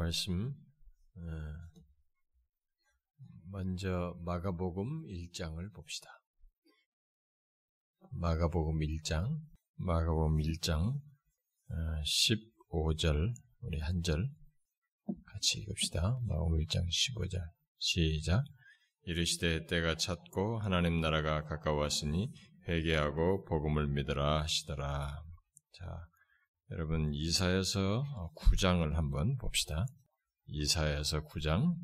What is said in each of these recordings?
말씀 어, 먼저 마가복음 1장을 봅시다. 마가복음 1장 마가복음 1장 15절 우리 한 절 같이 읽읍시다. 마가복음 1장 15절 시작 이르시되 때가 찼고 하나님 나라가 가까웠으니 회개하고 복음을 믿으라 하시더라. 자, 여러분 이사에서 9장을 한번 봅시다. 이사에서 9장,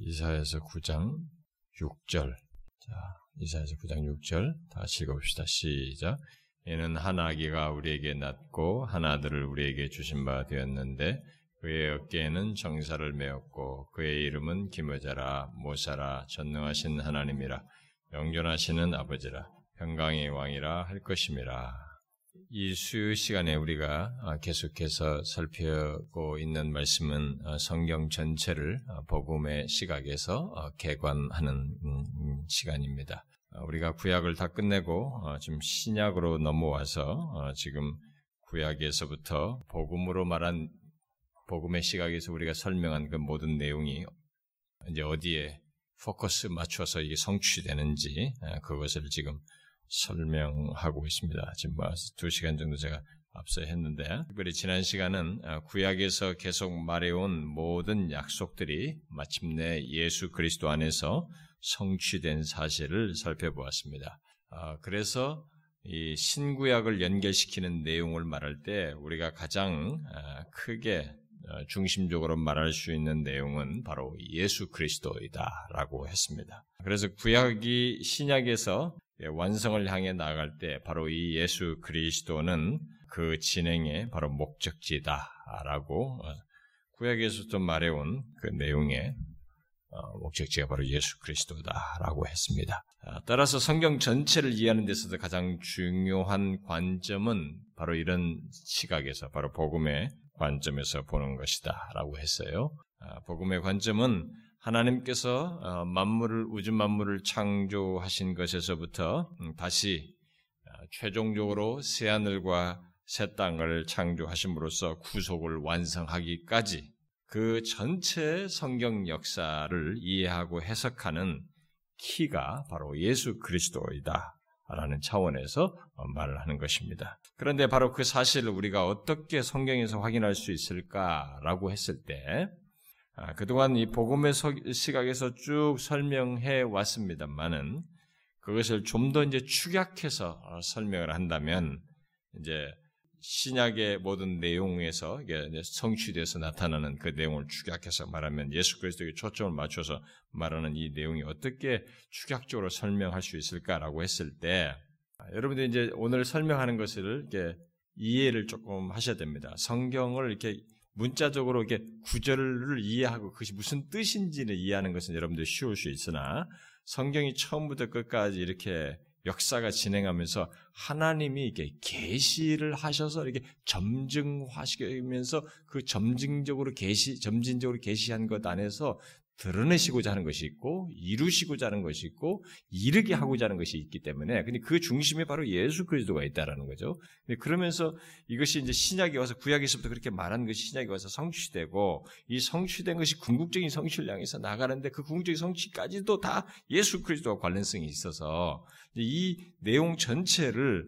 이사에서 9장 6절. 자, 이사에서 9장 6절 다시 읽어봅시다. 시작. 이는 한 아기가 우리에게 낳고 한 아들을 우리에게 주신 바 되었는데 그의 어깨에는 정사를 메었고 그의 이름은 기모자라 모사라 전능하신 하나님이라 영존하시는 아버지라 평강의 왕이라 할 것임이라. 이 수요 시간에 우리가 계속해서 살펴고 있는 말씀은 성경 전체를 복음의 시각에서 개관하는 음, 시간입니다. 우리가 구약을 다 끝내고 지금 신약으로 넘어와서 지금 구약에서부터 복음으로 말한 복음의 시각에서 우리가 설명한 그 모든 내용이 이제 어디에 포커스 맞춰서 이게 성취되는지 그것을 지금 설명하고 있습니다. 지금 뭐두 시간 정도 제가 앞서 했는데, 특별히 지난 시간은 구약에서 계속 말해온 모든 약속들이 마침내 예수 그리스도 안에서 성취된 사실을 살펴보았습니다. 그래서 이 신구약을 연결시키는 내용을 말할 때 우리가 가장 크게 중심적으로 말할 수 있는 내용은 바로 예수 그리스도이다라고 했습니다. 그래서 구약이 신약에서 완성을 향해 나아갈 때 바로 이 예수 그리스도는 그 진행의 바로 목적지다라고 구약에서도 말해온 그 내용의 목적지가 바로 예수 그리스도다라고 했습니다. 따라서 성경 전체를 이해하는 데서도 가장 중요한 관점은 바로 이런 시각에서 바로 복음의 관점에서 보는 것이다라고 했어요. 복음의 관점은 하나님께서 만물을 우주 만물을 창조하신 것에서부터 음, 다시 최종적으로 새 하늘과 새 땅을 창조하심으로써 구속을 완성하기까지 그 전체 성경 역사를 이해하고 해석하는 키가 바로 예수 그리스도이다. 라는 차원에서 말을 하는 것입니다. 그런데 바로 그 사실을 우리가 어떻게 성경에서 확인할 수 있을까라고 했을 때, 아, 그동안 이 복음의 시각에서 쭉 설명해 왔습니다만은 그것을 좀 더 이제 축약해서 어, 설명을 한다면 이제 신약의 모든 내용에서 성취돼서 나타나는 그 내용을 축약해서 말하면 예수 그리스도에 초점을 맞춰서 말하는 이 내용이 어떻게 축약적으로 설명할 수 있을까라고 했을 때 여러분들이 이제 오늘 설명하는 것을 이렇게 이해를 조금 하셔야 됩니다. 성경을 이렇게 문자적으로 이렇게 구절을 이해하고 그것이 무슨 뜻인지를 이해하는 것은 여러분들 쉬울 수 있으나 성경이 처음부터 끝까지 이렇게 역사가 진행하면서 하나님이 이게 계시를 하셔서 이렇게 점증하시면서 그 점증적으로 계시 점진적으로 계시한 것 안에서 드러내시고자 하는 것이 있고 이루시고자 하는 것이 있고 이르게 하고자 하는 것이 있기 때문에 근데 그 중심에 바로 예수 그리스도가 있다라는 거죠. 그러면서 이것이 이제 신약이 와서 구약에서부터 그렇게 말한 것이 신약이 와서 성취되고 이 성취된 것이 궁극적인 성취를 향해서 나가는데 그 궁극적인 성취까지도 다 예수 그리스도와 관련성이 있어서 이 내용 전체를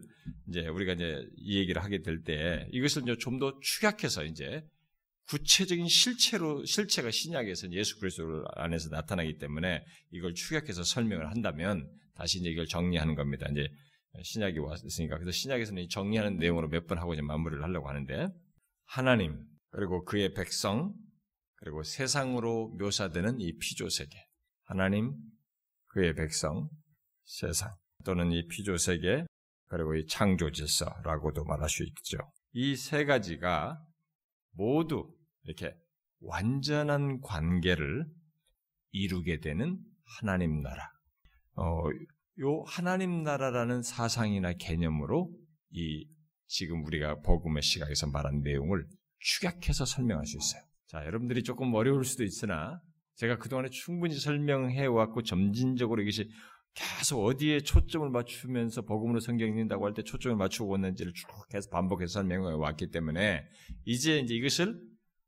이제 우리가 이제 이 얘기를 하게 될 때 이것을 이제 좀 더 축약해서 이제 구체적인 실체로 실체가 신약에서 예수 그리스도 안에서 나타나기 때문에 이걸 축약해서 설명을 한다면 다시 이제 이걸 정리하는 겁니다. 이제 신약이 왔으니까 그래서 신약에서는 정리하는 내용으로 몇 번 하고 이제 마무리를 하려고 하는데 하나님 그리고 그의 백성 그리고 세상으로 묘사되는 이 피조 세계 하나님 그의 백성 세상 또는 이 피조 세계 그리고 이 창조 질서라고도 말할 수 있죠. 이 세 가지가 모두 이렇게 완전한 관계를 이루게 되는 하나님 나라. 어, 요 하나님 나라라는 사상이나 개념으로 이 지금 우리가 복음의 시각에서 말한 내용을 축약해서 설명할 수 있어요. 자, 여러분들이 조금 어려울 수도 있으나 제가 그동안에 충분히 설명해 왔고 점진적으로 이것이 계속 어디에 초점을 맞추면서 복음으로 성경 읽는다고 할 때 초점을 맞추고 왔는지를 쭉 계속 반복해서 설명해 왔기 때문에 이제 이제 이것을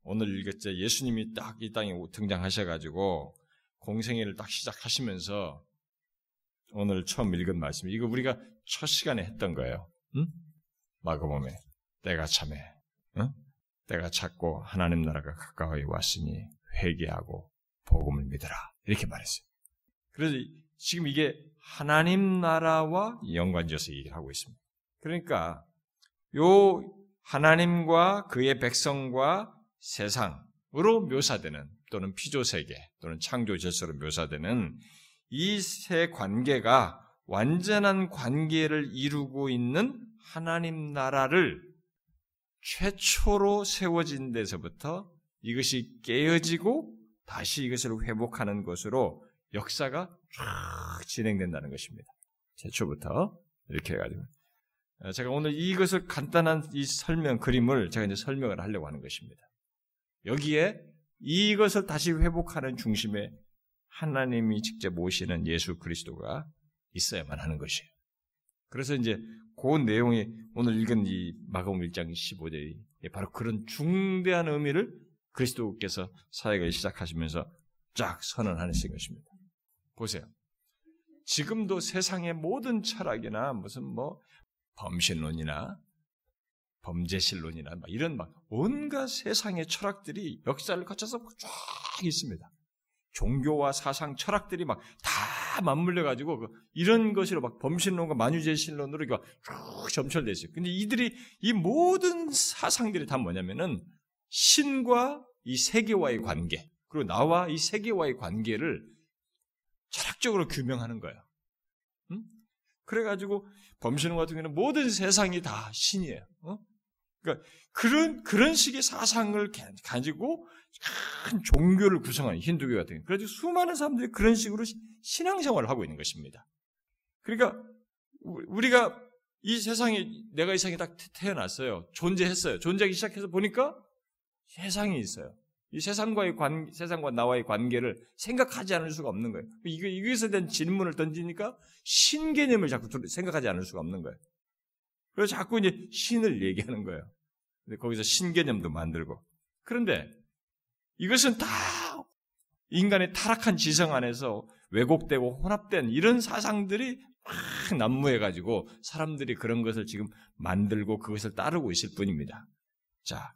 오늘 읽었죠. 예수님이 딱 이 땅에 등장하셔가지고 공생애를 딱 시작하시면서 오늘 처음 읽은 말씀. 이거 우리가 첫 시간에 했던 거예요. 응? 마가복음에 때가 참해. 응? 때가 찼고 하나님 나라가 가까이 왔으니 회개하고 복음을 믿어라. 이렇게 말했어요. 그래서 지금 이게 하나님 나라와 연관지어서 얘기를 하고 있습니다. 그러니까 요 하나님과 그의 백성과 세상으로 묘사되는 또는 피조세계 또는 창조 질서로 묘사되는 이 세 관계가 완전한 관계를 이루고 있는 하나님 나라를 최초로 세워진 데서부터 이것이 깨어지고 다시 이것을 회복하는 것으로 역사가 쫙 진행된다는 것입니다. 최초부터 이렇게 해가지고 어, 제가 오늘 이것을 간단한 이 설명 그림을 제가 이제 설명을 하려고 하는 것입니다. 여기에 이것을 다시 회복하는 중심에 하나님이 직접 모시는 예수 그리스도가 있어야만 하는 것이에요. 그래서 이제 그 내용이 오늘 읽은 이 마가복음 1장 15절이 바로 그런 중대한 의미를 그리스도께서 사역을 시작하시면서 쫙 선언하신 것입니다. 보세요. 지금도 세상의 모든 철학이나 무슨 뭐 범신론이나 범죄실론이나 막 이런 막 온갖 세상의 철학들이 역사를 거쳐서 쫙 있습니다. 종교와 사상, 철학들이 막 다 맞물려 가지고 그 이런 것으로 막 범신론과 만유죄신론으로 쭉 점철돼 있어요. 근데 이들이 이 모든 사상들이 다 뭐냐면은 신과 이 세계와의 관계 그리고 나와 이 세계와의 관계를 철학적으로 규명하는 거예요. 응? 그래가지고 범신론 같은 경우는 모든 세상이 다 신이에요. 어? 그러니까 그런 그런 식의 사상을 가지고 큰 종교를 구성하는 힌두교 같은 경우. 그래서 수많은 사람들이 그런 식으로 신앙생활을 하고 있는 것입니다. 그러니까 우리가 이 세상에 내가 이 세상에 딱 태어났어요. 존재했어요. 존재하기 시작해서 보니까 세상이 있어요. 이 세상과의 관, 세상과 나와의 관계를 생각하지 않을 수가 없는 거예요. 이거, 이것에 대한 질문을 던지니까 신개념을 자꾸 생각하지 않을 수가 없는 거예요. 그래서 자꾸 이제 신을 얘기하는 거예요. 거기서 신개념도 만들고. 그런데 이것은 다 인간의 타락한 지성 안에서 왜곡되고 혼합된 이런 사상들이 막 난무해가지고 사람들이 그런 것을 지금 만들고 그것을 따르고 있을 뿐입니다. 자,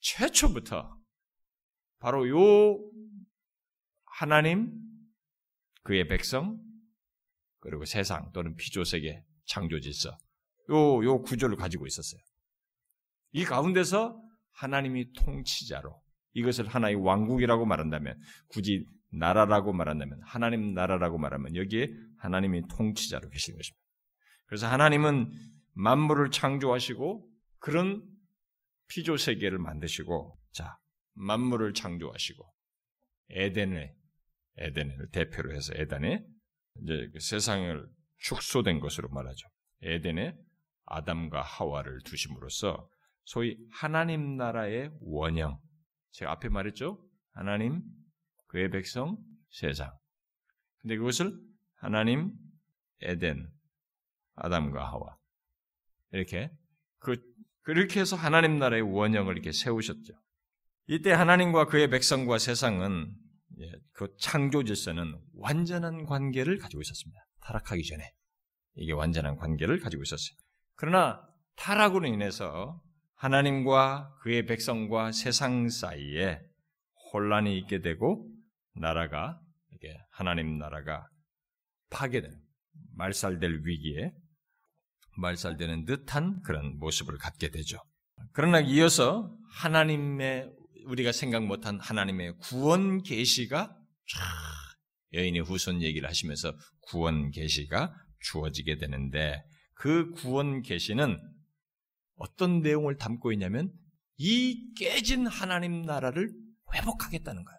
최초부터 바로 요 하나님, 그의 백성, 그리고 세상 또는 피조세계 창조 질서, 요, 요 구조를 가지고 있었어요. 이 가운데서 하나님이 통치자로 이것을 하나의 왕국이라고 말한다면 굳이 나라라고 말한다면 하나님 나라라고 말하면 여기에 하나님이 통치자로 계시는 것입니다. 그래서 하나님은 만물을 창조하시고 그런 피조 세계를 만드시고 자 만물을 창조하시고 에덴에 에덴을 대표로 해서 에덴에 이제 그 세상을 축소된 것으로 말하죠. 에덴에 아담과 하와를 두심으로써 소위 하나님 나라의 원형 제가 앞에 말했죠. 하나님, 그의 백성, 세상. 근데 그것을 하나님, 에덴, 아담과 하와. 이렇게, 그, 그렇게 해서 하나님 나라의 원형을 이렇게 세우셨죠. 이때 하나님과 그의 백성과 세상은 예, 그 창조 질서는 완전한 관계를 가지고 있었습니다. 타락하기 전에 이게 완전한 관계를 가지고 있었어요. 그러나 타락으로 인해서 하나님과 그의 백성과 세상 사이에 혼란이 있게 되고 나라가 이게 하나님 나라가 파괴된 말살될 위기에 말살되는 듯한 그런 모습을 갖게 되죠. 그러나 이어서 하나님의 우리가 생각 못한 하나님의 구원 계시가 여인의 후손 얘기를 하시면서 구원 계시가 주어지게 되는데 그 구원 계시는 어떤 내용을 담고 있냐면 이 깨진 하나님 나라를 회복하겠다는 거예요.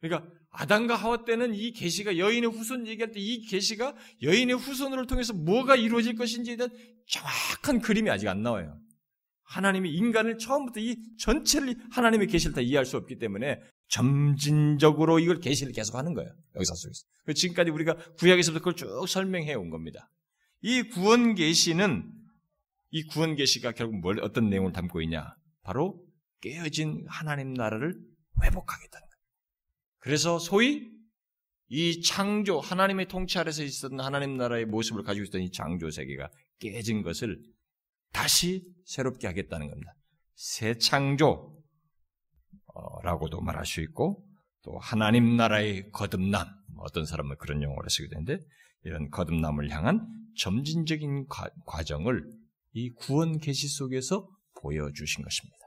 그러니까 아담과 하와 때는 이 계시가 여인의 후손 얘기할 때 이 계시가 여인의 후손을 통해서 뭐가 이루어질 것인지에 대한 정확한 그림이 아직 안 나와요. 하나님이 인간을 처음부터 이 전체를 하나님의 계시를 다 이해할 수 없기 때문에 점진적으로 이걸 계시를 계속 하는 거예요. 여기서 속에서. 지금까지 우리가 구약에서부터 그걸 쭉 설명해 온 겁니다. 이 구원 계시는 이 구원 계시가 결국 뭘 어떤 내용을 담고 있냐? 바로 깨어진 하나님 나라를 회복하겠다는 거예요. 그래서 소위 이 창조, 하나님의 통치 아래서 있었던 하나님 나라의 모습을 가지고 있던 이 창조 세계가 깨진 것을 다시 새롭게 하겠다는 겁니다. 새 창조라고도 말할 수 있고, 또 하나님 나라의 거듭남, 어떤 사람은 그런 용어를 쓰게 되는데, 이런 거듭남을 향한 점진적인 과, 정을이 구원 계시 속에서 보여주신 것입니다.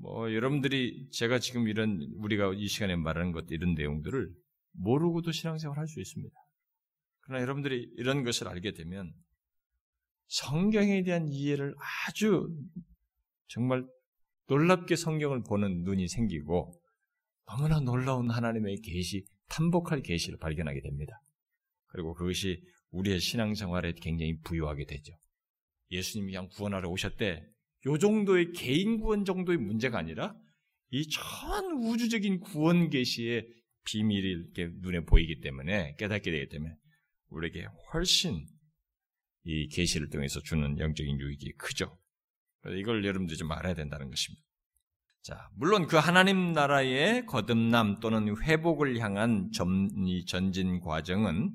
뭐 여러분들이 제가 지금 이런 우리가 이 시간에 말하는 것 이런 내용들을 모르고도 신앙생활 할 수 있습니다. 그러나 여러분들이 이런 것을 알게 되면 성경에 대한 이해를 아주 정말 놀랍게 성경을 보는 눈이 생기고 너무나 놀라운 하나님의 계시, 탐복할 계시를 발견하게 됩니다. 그리고 그것이 우리의 신앙생활에 굉장히 부유하게 되죠. 예수님이 그냥 구원하러 오셨대. 요 정도의 개인 구원 정도의 문제가 아니라 이 전 우주적인 구원 계시의 비밀이 이렇게 눈에 보이기 때문에 깨닫게 되기 때문에 우리에게 훨씬 이 계시를 통해서 주는 영적인 유익이 크죠. 이걸 여러분들이 좀 알아야 된다는 것입니다. 자, 물론 그 하나님 나라의 거듭남 또는 회복을 향한 전, 전진 과정은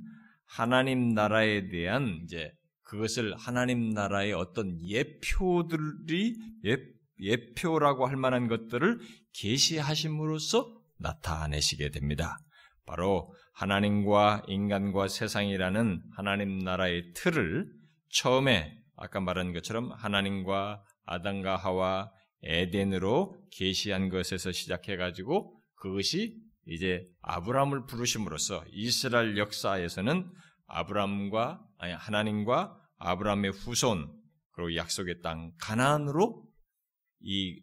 하나님 나라에 대한 이제 그것을 하나님 나라의 어떤 예표들이 예, 예표라고 할 만한 것들을 계시하심으로써 나타내시게 됩니다. 바로 하나님과 인간과 세상이라는 하나님 나라의 틀을 처음에 아까 말한 것처럼 하나님과 아담과 하와 에덴으로 계시한 것에서 시작해 가지고 그것이 이제 아브라함을 부르심으로써 이스라엘 역사에서는 아브라함과 아니 하나님과 아브라함의 후손 그리고 약속의 땅 가나안으로 이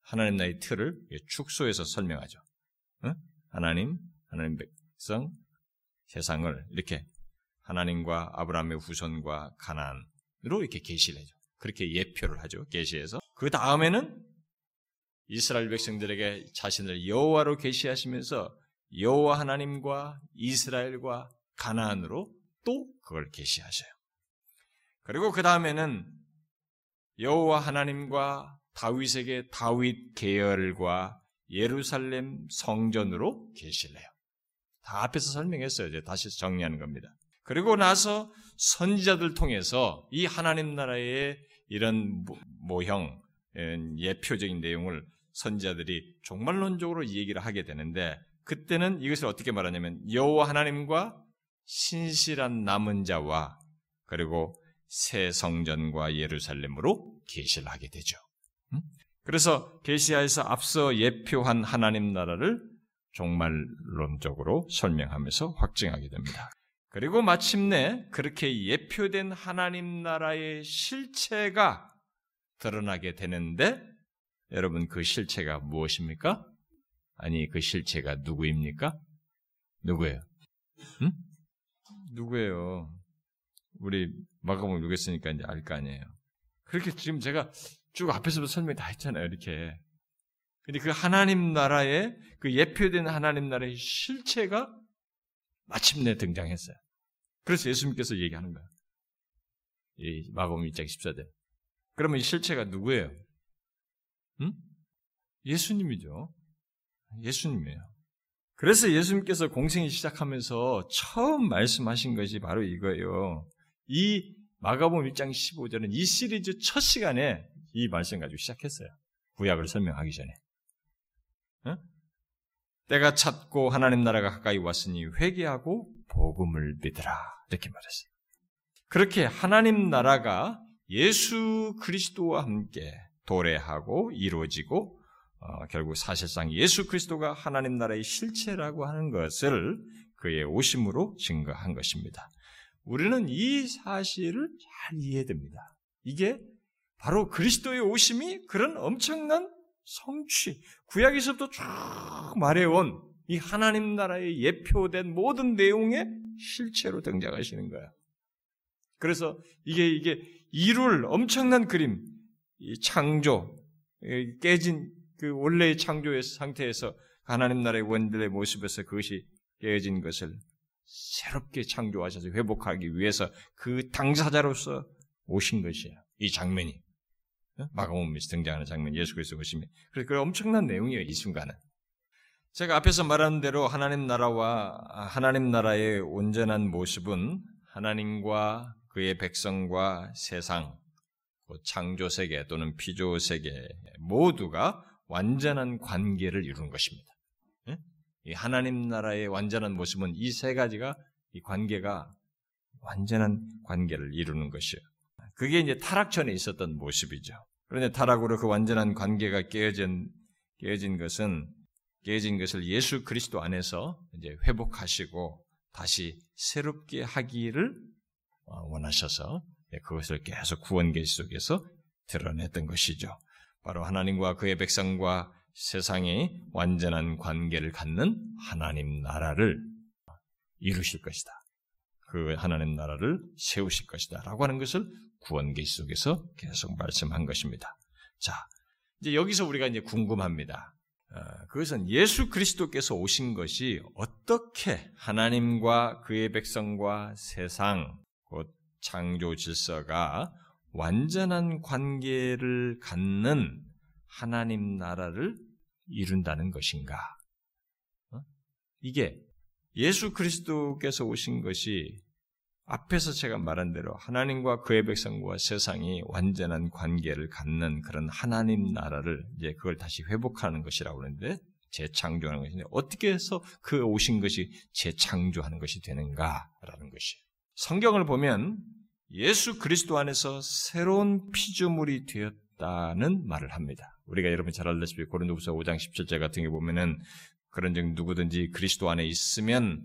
하나님 나의 틀을 축소해서 설명하죠. 하나님, 하나님 백성, 세상을 이렇게 하나님과 아브라함의 후손과 가나안으로 이렇게 계시를 해죠. 그렇게 예표를 하죠. 계시해서 그 다음에는 이스라엘 백성들에게 자신을 여호와로 계시하시면서 여호와 하나님과 이스라엘과 가나안으로 또 그걸 계시하셔요. 그리고 그 다음에는 여호와 하나님과 다윗에게 다윗 계열과 예루살렘 성전으로 계실래요. 다 앞에서 설명했어요. 이제 다시 정리하는 겁니다. 그리고 나서 선지자들 통해서 이 하나님 나라의 이런 모형, 예표적인 내용을 선지자들이 종말론적으로 얘기를 하게 되는데 그때는 이것을 어떻게 말하냐면 여호와 하나님과 신실한 남은 자와 그리고 새 성전과 예루살렘으로 계시를 하게 되죠. 그래서 계시아에서 앞서 예표한 하나님 나라를 종말론적으로 설명하면서 확증하게 됩니다. 그리고 마침내 그렇게 예표된 하나님 나라의 실체가 드러나게 되는데 여러분 그 실체가 무엇입니까? 아니 그 실체가 누구입니까? 누구예요? 응? 누구예요? 우리 마가복음 누구였으니까 이제 알 거 아니에요. 그렇게 지금 제가 쭉 앞에서도 설명 다 했잖아요, 이렇게. 근데 그 하나님 나라의, 그 예표된 하나님 나라의 실체가 마침내 등장했어요. 그래서 예수님께서 얘기하는 거예요. 이 마가복음 1장 14절. 그러면 이 실체가 누구예요? 응? 예수님이죠. 예수님이에요. 그래서 예수님께서 공생이 시작하면서 처음 말씀하신 것이 바로 이거예요. 이 마가복음 1장 15절은 이 시리즈 첫 시간에 이 말씀 가지고 시작했어요. 구약을 설명하기 전에. 어? 때가 찼고 하나님 나라가 가까이 왔으니 회개하고 복음을 믿으라. 이렇게 말했어요. 그렇게 하나님 나라가 예수 그리스도와 함께 도래하고 이루어지고 어, 결국 사실상 예수 그리스도가 하나님 나라의 실체라고 하는 것을 그의 오심으로 증거한 것입니다. 우리는 이 사실을 잘 이해됩니다. 이게 바로 그리스도의 오심이 그런 엄청난 성취, 구약에서부터 쭉 말해온 이 하나님 나라의 예표된 모든 내용의 실체로 등장하시는 거야. 그래서 이게 이게 이룰 엄청난 그림, 이 창조, 깨진 그 원래의 창조의 상태에서 하나님 나라의 원들의 모습에서 그것이 깨어진 것을 새롭게 창조하셔서 회복하기 위해서 그 당사자로서 오신 것이야. 이 장면이. 마가복음에 등장하는 장면, 예수 그리스도 오시면. 그래서 그 엄청난 내용이에요, 이 순간은. 제가 앞에서 말한 대로 하나님 나라와 하나님 나라의 온전한 모습은 하나님과 그의 백성과 세상, 창조 세계 또는 피조 세계 모두가 완전한 관계를 이루는 것입니다. 이 하나님 나라의 완전한 모습은 이 세 가지가 이 관계가 완전한 관계를 이루는 것이에요. 그게 이제 타락 전에 있었던 모습이죠. 그런데 타락으로 그 완전한 관계가 깨어진 깨어진 것은 깨진 것을 예수 그리스도 안에서 이제 회복하시고 다시 새롭게 하기를 어, 원하셔서 그것을 계속 구원 계시 속에서 드러냈던 것이죠. 바로 하나님과 그의 백성과 세상이 완전한 관계를 갖는 하나님 나라를 이루실 것이다. 그 하나님 나라를 세우실 것이다. 라고 하는 것을 구원 계시 속에서 계속 말씀한 것입니다. 자, 이제 여기서 우리가 이제 궁금합니다. 어, 그것은 예수 그리스도께서 오신 것이 어떻게 하나님과 그의 백성과 세상, 곧 창조 질서가 완전한 관계를 갖는 하나님 나라를 이룬다는 것인가? 어? 이게 예수 그리스도께서 오신 것이 앞에서 제가 말한 대로 하나님과 그의 백성과 세상이 완전한 관계를 갖는 그런 하나님 나라를 이제 그걸 다시 회복하는 것이라고 하는데 재창조하는 것인데 어떻게 해서 그 오신 것이 재창조하는 것이 되는가라는 것이 성경을 보면 예수 그리스도 안에서 새로운 피조물이 되었다는 말을 합니다. 우리가 여러분 잘 알다시피 고린도후서 5장 17절 같은 게 보면은 그런 즉 누구든지 그리스도 안에 있으면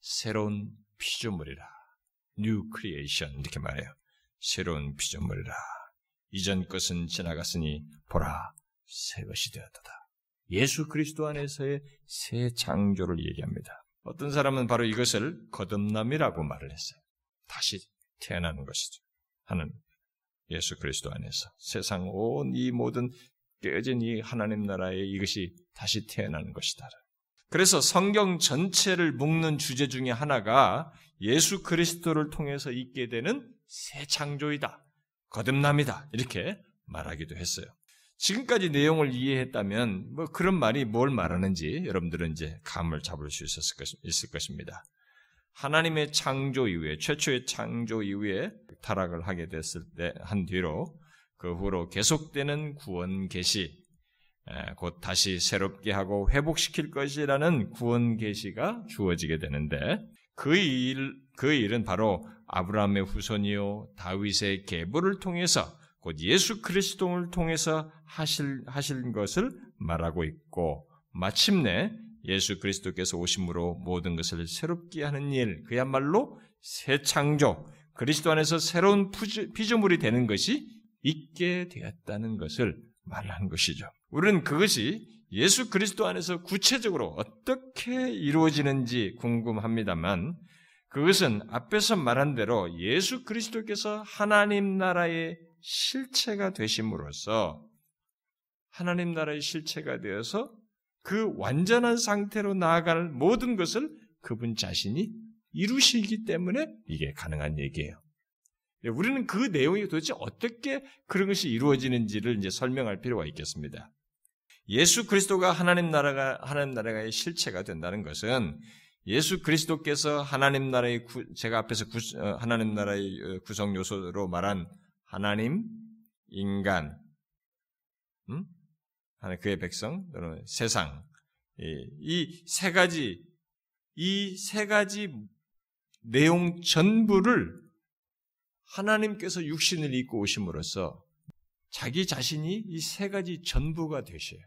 새로운 피조물이라. new creation 이렇게 말해요. 새로운 피조물이라. 이전 것은 지나갔으니 보라 새 것이 되었다. 예수 그리스도 안에서의 새 창조를 얘기합니다. 어떤 사람은 바로 이것을 거듭남이라고 말을 했어요. 다시 태어나는 것이죠. 하는 예수 그리스도 안에서 세상 온 이 모든 깨진 이 하나님 나라에 이것이 다시 태어나는 것이다. 그래서 성경 전체를 묶는 주제 중에 하나가 예수 그리스도를 통해서 있게 되는 새 창조이다. 거듭남이다. 이렇게 말하기도 했어요. 지금까지 내용을 이해했다면 뭐 그런 말이 뭘 말하는지 여러분들은 이제 감을 잡을 수 있었을 것, 있을 것입니다. 하나님의 창조 이후에 최초의 창조 이후에 타락을 하게 됐을 때 한 뒤로 그 후로 계속되는 구원 계시 곧 다시 새롭게 하고 회복시킬 것이라는 구원 계시가 주어지게 되는데 그 일, 그 일은 바로 아브라함의 후손이요 다윗의 계보를 통해서 곧 예수 그리스도를 통해서 하실 하실 것을 말하고 있고 마침내 예수 그리스도께서 오심으로 모든 것을 새롭게 하는 일, 그야말로 새 창조, 그리스도 안에서 새로운 피조물이 되는 것이 있게 되었다는 것을 말하는 것이죠. 우리는 그것이 예수 그리스도 안에서 구체적으로 어떻게 이루어지는지 궁금합니다만 그것은 앞에서 말한 대로 예수 그리스도께서 하나님 나라의 실체가 되심으로써 하나님 나라의 실체가 되어서 그 완전한 상태로 나아갈 모든 것을 그분 자신이 이루시기 때문에 이게 가능한 얘기예요. 우리는 그 내용이 도대체 어떻게 그런 것이 이루어지는지를 이제 설명할 필요가 있겠습니다. 예수 그리스도가 하나님 나라가 하나님 나라의 실체가 된다는 것은 예수 그리스도께서 하나님 나라의 구, 제가 앞에서 구, 어, 하나님 나라의 어, 구성 요소로 말한 하나님, 인간, 음? 그의 백성 또는 세상 이 세 가지 이 세 가지 내용 전부를 하나님께서 육신을 입고 오심으로써 자기 자신이 이 세 가지 전부가 되셔요.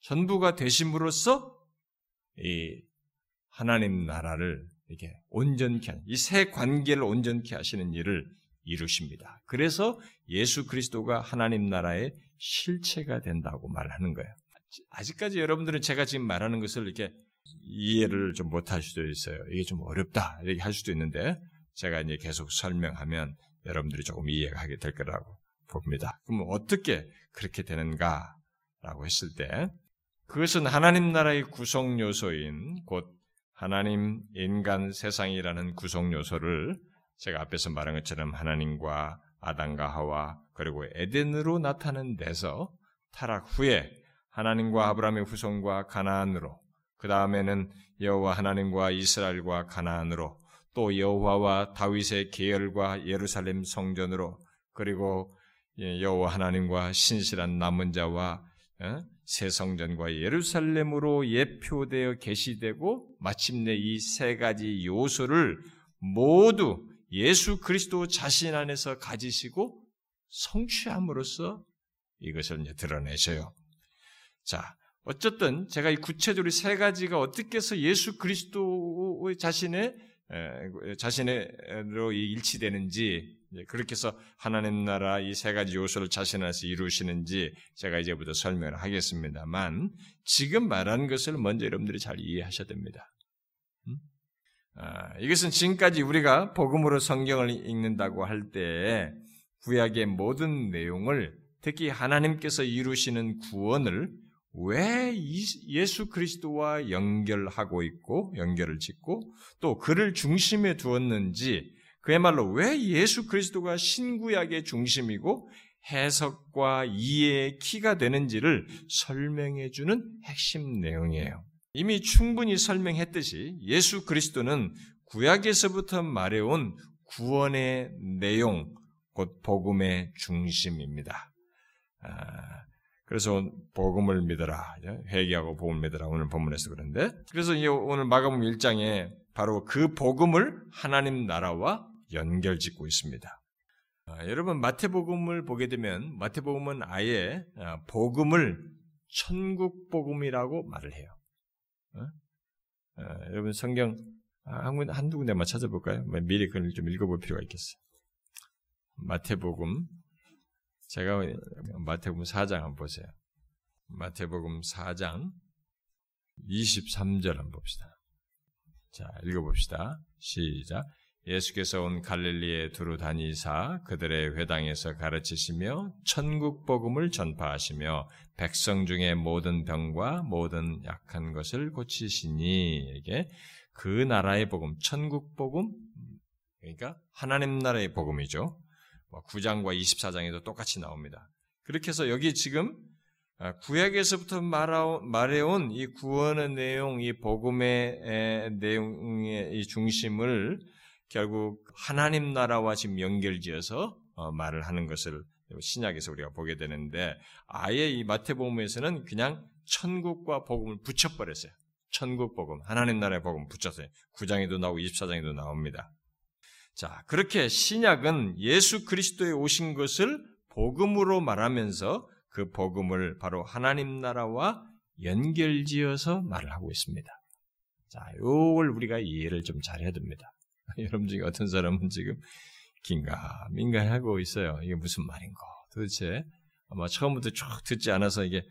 전부가 되심으로써 이 하나님 나라를 이렇게 온전케 하는 이 세 관계를 온전케 하시는 일을 이루십니다. 그래서 예수 그리스도가 하나님 나라의 실체가 된다고 말하는 거예요. 아직까지 여러분들은 제가 지금 말하는 것을 이렇게 이해를 좀 못할 수도 있어요. 이게 좀 어렵다 이렇게 할 수도 있는데 제가 이제 계속 설명하면 여러분들이 조금 이해가 하게 될 거라고 봅니다. 그럼 어떻게 그렇게 되는가라고 했을 때 그것은 하나님 나라의 구성 요소인 곧 하나님, 인간, 세상이라는 구성 요소를 제가 앞에서 말한 것처럼 하나님과 아담과 하와 그리고 에덴으로 나타난 데서 타락 후에 하나님과 아브라함의 후손과 가나안으로 그 다음에는 여호와 하나님과 이스라엘과 가나안으로 또 여호와와 다윗의 계열과 예루살렘 성전으로 그리고 예, 여호와 하나님과 신실한 남은 자와 어? 새 성전과 예루살렘으로 예표되어 계시되고 마침내 이 세 가지 요소를 모두 예수 그리스도 자신 안에서 가지시고 성취함으로써 이것을 이제 드러내셔요. 자, 어쨌든 제가 이 구체적으로 세 가지가 어떻게 해서 예수 그리스도 자신의 자신으로 일치되는지 그렇게 해서 하나님 나라 이 세 가지 요소를 자신 안에서 이루시는지 제가 이제부터 설명을 하겠습니다만 지금 말한 것을 먼저 여러분들이 잘 이해하셔야 됩니다. 음? 아, 이것은 지금까지 우리가 복음으로 성경을 읽는다고 할 때 구약의 모든 내용을 특히 하나님께서 이루시는 구원을 왜 예수 그리스도와 연결하고 있고 연결을 짓고 또 그를 중심에 두었는지 그야말로 왜 예수 그리스도가 신구약의 중심이고 해석과 이해의 키가 되는지를 설명해 주는 핵심 내용이에요. 이미 충분히 설명했듯이 예수 그리스도는 구약에서부터 말해온 구원의 내용, 곧 복음의 중심입니다. 아, 그래서 복음을 믿어라. 회개하고 복음을 믿어라. 오늘 본문에서 그런데. 그래서 오늘 마가복음 1장에 바로 그 복음을 하나님 나라와 연결짓고 있습니다. 아, 여러분 마태복음을 보게 되면 마태복음은 아예 아, 복음을 천국 복음이라고 말을 해요. 어? 아, 여러분 성경 한, 한두 군데만 찾아볼까요? 뭐 미리 그걸 좀 읽어볼 필요가 있겠어요. 마태복음 제가 마태복음 4장 한번 보세요. 마태복음 4장 23절 한번 봅시다. 자, 읽어봅시다. 시작. 예수께서 온 갈릴리에 두루 다니사 그들의 회당에서 가르치시며 천국 복음을 전파하시며 백성 중의 모든 병과 모든 약한 것을 고치시니 이게 그 나라의 복음, 천국 복음 그러니까 하나님 나라의 복음이죠. 9장과 뭐 24장에도 똑같이 나옵니다. 그렇게 해서 여기 지금 아, 구약에서부터 말해온 이 구원의 내용, 이 복음의 내용의 중심을 결국 하나님 나라와 지금 연결지어서 어, 말을 하는 것을 신약에서 우리가 보게 되는데 아예 이 마태복음에서는 그냥 천국과 복음을 붙여버렸어요. 천국 복음, 하나님 나라의 복음 붙였어요. 9장에도 나오고 24장에도 나옵니다. 자, 그렇게 신약은 예수 그리스도에 오신 것을 복음으로 말하면서 그 복음을 바로 하나님 나라와 연결지어서 말을 하고 있습니다. 자, 요걸 우리가 이해를 좀 잘해야 됩니다. 여러분 중에 어떤 사람은 지금 긴가민가 하고 있어요. 이게 무슨 말인가? 도대체 아마 처음부터 쭉 듣지 않아서 이게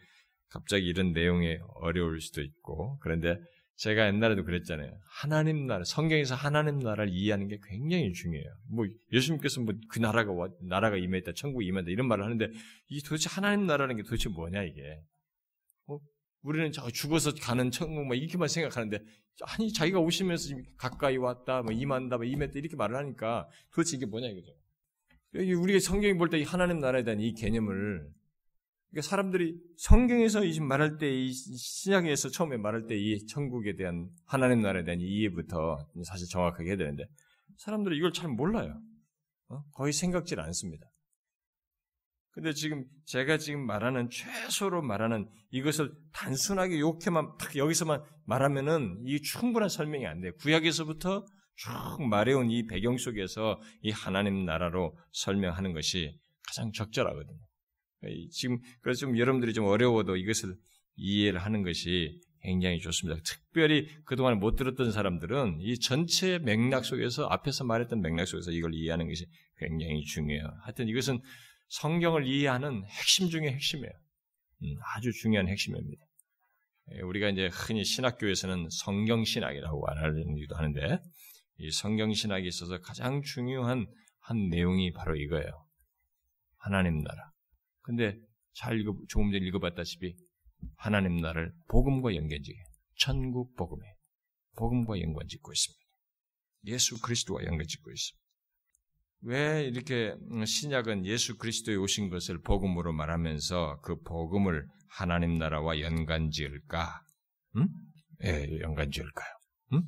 갑자기 이런 내용에 어려울 수도 있고 그런데 제가 옛날에도 그랬잖아요. 하나님 나라, 성경에서 하나님 나라를 이해하는 게 굉장히 중요해요. 뭐, 예수님께서 뭐, 그 나라가, 나라가 임했다, 천국이 임했다, 이런 말을 하는데, 이 도대체 하나님 나라는 게 도대체 뭐냐, 이게. 어? 우리는 저 죽어서 가는 천국, 뭐, 이렇게만 생각하는데, 아니, 자기가 오시면서 가까이 왔다, 뭐, 임한다, 뭐, 임했다, 이렇게 말을 하니까, 도대체 이게 뭐냐, 이거죠. 여기 우리가 성경이 볼때이 하나님 나라에 대한 이 개념을 그러니까 사람들이 성경에서 이 말할 때, 이 신약에서 처음에 말할 때 이 천국에 대한 하나님 나라에 대한 이해부터 사실 정확하게 해야 되는데 사람들이 이걸 잘 몰라요. 어? 거의 생각질 않습니다. 근데 지금 제가 지금 말하는 최소로 말하는 이것을 단순하게 이렇게만 딱 여기서만 말하면은 이 충분한 설명이 안 돼요. 구약에서부터 쭉 말해온 이 배경 속에서 이 하나님 나라로 설명하는 것이 가장 적절하거든요. 지금 그래서 좀 여러분들이 좀 어려워도 이것을 이해를 하는 것이 굉장히 좋습니다. 특별히 그동안 못 들었던 사람들은 이 전체 맥락 속에서 앞에서 말했던 맥락 속에서 이걸 이해하는 것이 굉장히 중요해요. 하여튼 이것은 성경을 이해하는 핵심 중의 핵심이에요. 음, 아주 중요한 핵심입니다. 예, 우리가 이제 흔히 신학교에서는 성경신학이라고 말하기도 하는데 이 성경신학에 있어서 가장 중요한 한 내용이 바로 이거예요. 하나님 나라. 근데 잘 읽어, 조금 전에 읽어봤다시피 하나님 나라를 복음과 연결지게 천국 복음에 복음과 연관짓고 있습니다. 예수 그리스도와 연관짓고 있습니다. 왜 이렇게 신약은 예수 그리스도에 오신 것을 복음으로 말하면서 그 복음을 하나님 나라와 연관 지을까? 응? 예, 연관 지을까요? 응?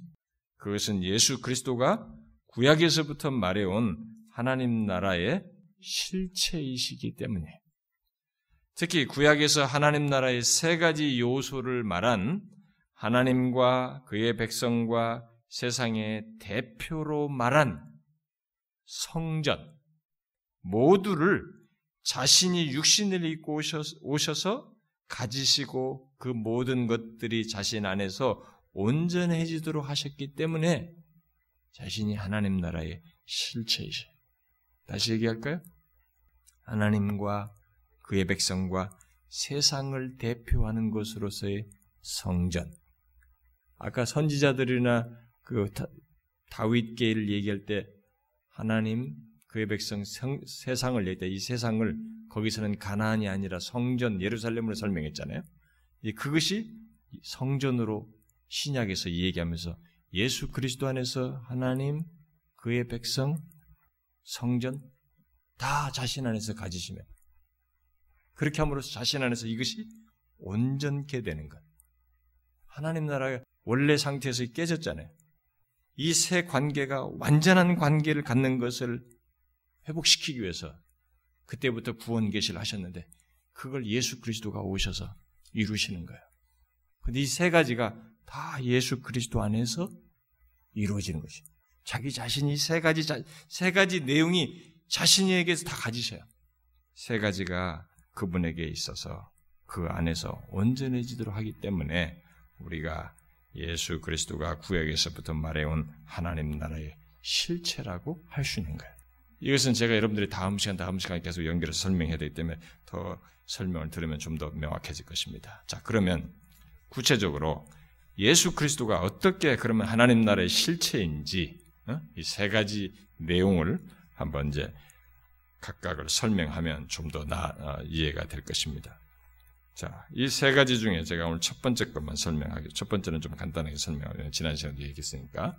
그것은 예수 그리스도가 구약에서부터 말해온 하나님 나라의 실체이시기 때문에 특히 구약에서 하나님 나라의 세 가지 요소를 말한 하나님과 그의 백성과 세상의 대표로 말한 성전 모두를 자신이 육신을 입고 오셔서 가지시고 그 모든 것들이 자신 안에서 온전해지도록 하셨기 때문에 자신이 하나님 나라의 실체이셔요. 다시 얘기할까요? 하나님과 그의 백성과 세상을 대표하는 것으로서의 성전. 아까 선지자들이나 그 다윗계를 얘기할 때 하나님 그의 백성 성, 세상을 얘기할 때 이 세상을 거기서는 가나안이 아니라 성전 예루살렘으로 설명했잖아요. 그것이 성전으로 신약에서 얘기하면서 예수 그리스도 안에서 하나님 그의 백성 성전 다 자신 안에서 가지시면 그렇게 함으로써 자신 안에서 이것이 온전케 되는 것. 하나님 나라가 원래 상태에서 깨졌잖아요. 이 새 관계가 완전한 관계를 갖는 것을 회복시키기 위해서 그때부터 구원 계시를 하셨는데 그걸 예수 그리스도가 오셔서 이루시는 거예요. 근데 이 세 가지가 다 예수 그리스도 안에서 이루어지는 것이. 자기 자신이 세 가지 세 가지 내용이 자신에게서 다 가지셔요. 세 가지가 그분에게 있어서 그 안에서 온전해지도록 하기 때문에 우리가 예수 그리스도가 구약에서부터 말해온 하나님 나라의 실체라고 할 수 있는 거예요. 이것은 제가 여러분들이 다음 시간, 다음 시간 계속 연결해서 설명해야 되기 때문에 더 설명을 들으면 좀 더 명확해질 것입니다. 자, 그러면 구체적으로 예수 그리스도가 어떻게 그러면 하나님 나라의 실체인지 어? 이세 가지 내용을 한번 이제 각각을 설명하면 좀 더나 이해가 될 것입니다. 자, 이 세 가지 중에 제가 오늘 첫 번째 것만 설명하겠. 첫 번째는 좀 간단하게 설명하면 지난 시간에 얘기했으니까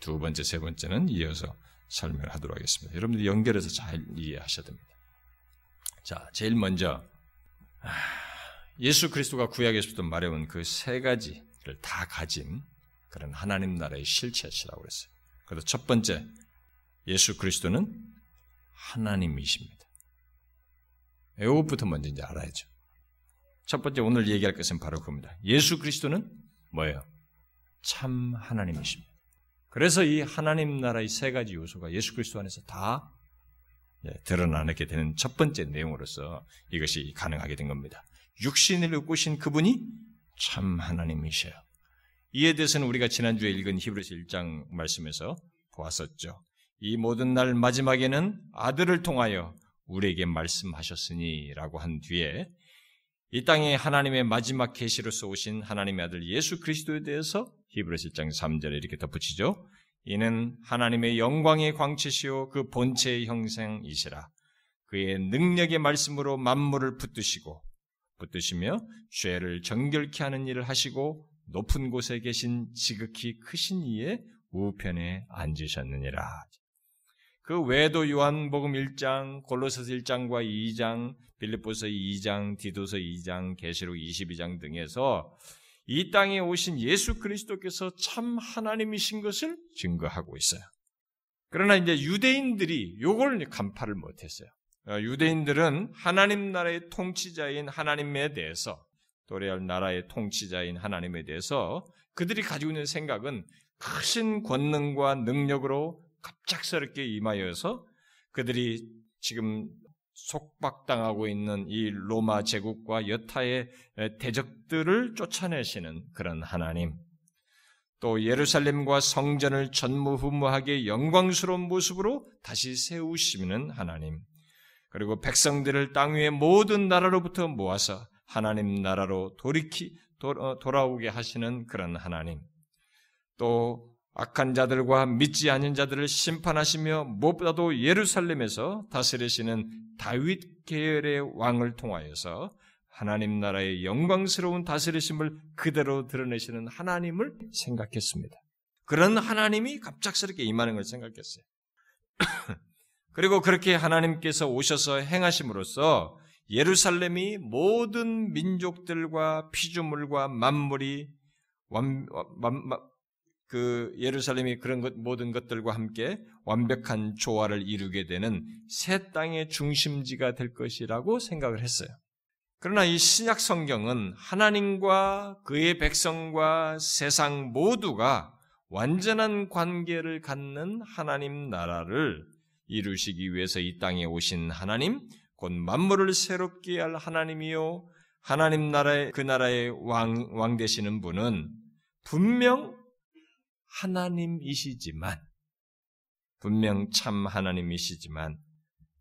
두 번째, 세 번째는 이어서 설명을 하도록 하겠습니다. 여러분들이 연결해서 잘 이해하셔야 됩니다. 자, 제일 먼저 아, 예수 그리스도가 구약에서부터 말해온 그 세 가지를 다 가진 그런 하나님 나라의 실체시라고 그랬어요. 그래서 첫 번째, 예수 그리스도는 하나님이십니다. 이것부터 먼저 이제 알아야죠. 첫 번째 오늘 얘기할 것은 바로 그겁니다. 예수 그리스도는 뭐예요? 참 하나님이십니다. 그래서 이 하나님 나라의 세 가지 요소가 예수 그리스도 안에서 다 예, 드러나게 되는 첫 번째 내용으로서 이것이 가능하게 된 겁니다. 육신을 입고신 그분이 참 하나님이셔요. 이에 대해서는 우리가 지난주에 읽은 히브리서 1장 말씀에서 보았었죠. 이 모든 날 마지막에는 아들을 통하여 우리에게 말씀하셨으니라고 한 뒤에 이 땅에 하나님의 마지막 계시로서 오신 하나님의 아들 예수 그리스도에 대해서 히브리서 1장 3절에 이렇게 덧붙이죠. 이는 하나님의 영광의 광채시요 그 본체의 형상이시라. 그의 능력의 말씀으로 만물을 붙드시고 붙드시며 죄를 정결케 하는 일을 하시고 높은 곳에 계신 지극히 크신 이의 우편에 앉으셨느니라. 그 외에도 요한복음 1장, 골로새서 1장과 2장, 빌립보서 2장, 디도서 2장, 계시록 22장 등에서 이 땅에 오신 예수 그리스도께서 참 하나님이신 것을 증거하고 있어요. 그러나 이제 유대인들이 요걸 간파를 못했어요. 어, 유대인들은 하나님 나라의 통치자인 하나님에 대해서 도래할 나라의 통치자인 하나님에 대해서 그들이 가지고 있는 생각은 크신 권능과 능력으로 갑작스럽게 임하여서 그들이 지금 속박당하고 있는 이 로마 제국과 여타의 대적들을 쫓아내시는 그런 하나님, 또 예루살렘과 성전을 전무후무하게 영광스러운 모습으로 다시 세우시는 하나님, 그리고 백성들을 땅 위의 모든 나라로부터 모아서 하나님 나라로 돌이키 어, 돌아오게 하시는 그런 하나님, 또 악한 자들과 믿지 않은 자들을 심판하시며 무엇보다도 예루살렘에서 다스리시는 다윗 계열의 왕을 통하여서 하나님 나라의 영광스러운 다스리심을 그대로 드러내시는 하나님을 생각했습니다. 그런 하나님이 갑작스럽게 임하는 걸 생각했어요. 그리고 그렇게 하나님께서 오셔서 행하심으로써 예루살렘이 모든 민족들과 피조물과 만물이 완, 완, 그 예루살렘이 그런 것 모든 것들과 함께 완벽한 조화를 이루게 되는 새 땅의 중심지가 될 것이라고 생각을 했어요. 그러나 이 신약 성경은 하나님과 그의 백성과 세상 모두가 완전한 관계를 갖는 하나님 나라를 이루시기 위해서 이 땅에 오신 하나님, 곧 만물을 새롭게 할 하나님이요. 하나님 나라의 그 나라의 왕, 왕 되시는 분은 분명 하나님이시지만, 분명 참 하나님이시지만,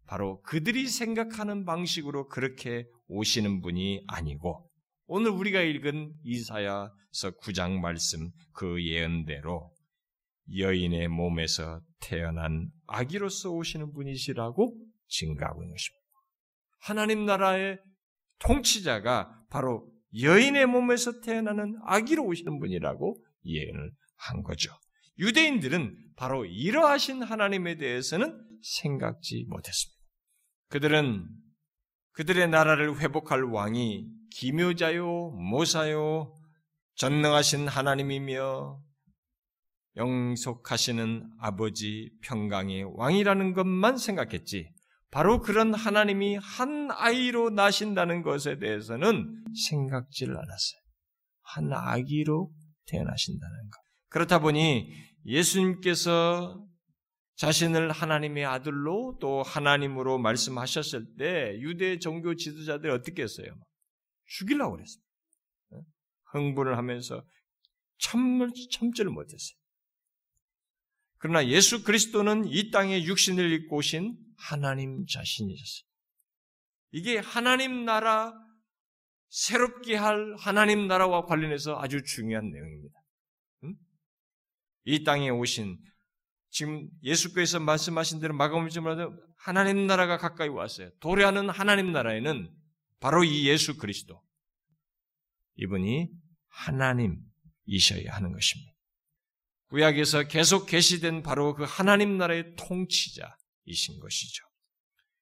바로 그들이 생각하는 방식으로 그렇게 오시는 분이 아니고, 오늘 우리가 읽은 이사야서 9장 말씀 그 예언대로 여인의 몸에서 태어난 아기로서 오시는 분이시라고 증가하고 있는 것입니다. 하나님 나라의 통치자가 바로 여인의 몸에서 태어나는 아기로 오시는 분이라고 예언을 한 거죠. 유대인들은 바로 이러하신 하나님에 대해서는 생각지 못했습니다. 그들은 그들의 나라를 회복할 왕이 기묘자요, 모사요, 전능하신 하나님이며 영속하시는 아버지 평강의 왕이라는 것만 생각했지. 바로 그런 하나님이 한 아이로 나신다는 것에 대해서는 생각지를 않았어요. 한 아기로 태어나신다는 것. 그렇다 보니 예수님께서 자신을 하나님의 아들로 또 하나님으로 말씀하셨을 때 유대 종교 지도자들이 어떻게 했어요? 죽이려고 그랬습니다. 흥분을 하면서 참을, 참지를 못했어요. 그러나 예수 그리스도는 이 땅에 육신을 입고 오신 하나님 자신이셨어요. 이게 하나님 나라, 새롭게 할 하나님 나라와 관련해서 아주 중요한 내용입니다. 이 땅에 오신 지금 예수께서 말씀하신 대로 마가음주마다 하나님 나라가 가까이 왔어요. 도래하는 하나님 나라에는 바로 이 예수 그리스도 이분이 하나님이셔야 하는 것입니다. 구약에서 계속 계시된 바로 그 하나님 나라의 통치자이신 것이죠.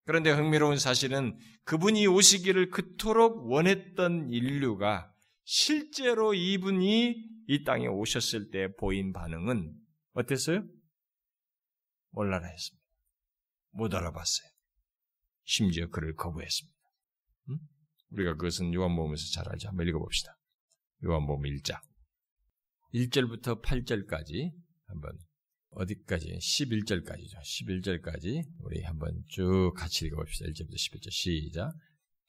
그런데 흥미로운 사실은 그분이 오시기를 그토록 원했던 인류가 실제로 이분이 이 땅에 오셨을 때 보인 반응은 어땠어요? 몰라라 했습니다. 못 알아봤어요. 심지어 그를 거부했습니다. 음? 우리가 그것은 요한복음에서 잘 알죠. 한번 읽어봅시다. 요한복음 1장. 1절부터 8절까지 한번 어디까지? 11절까지죠. 11절까지 우리 한번 쭉 같이 읽어봅시다. 1절부터 11절 시작.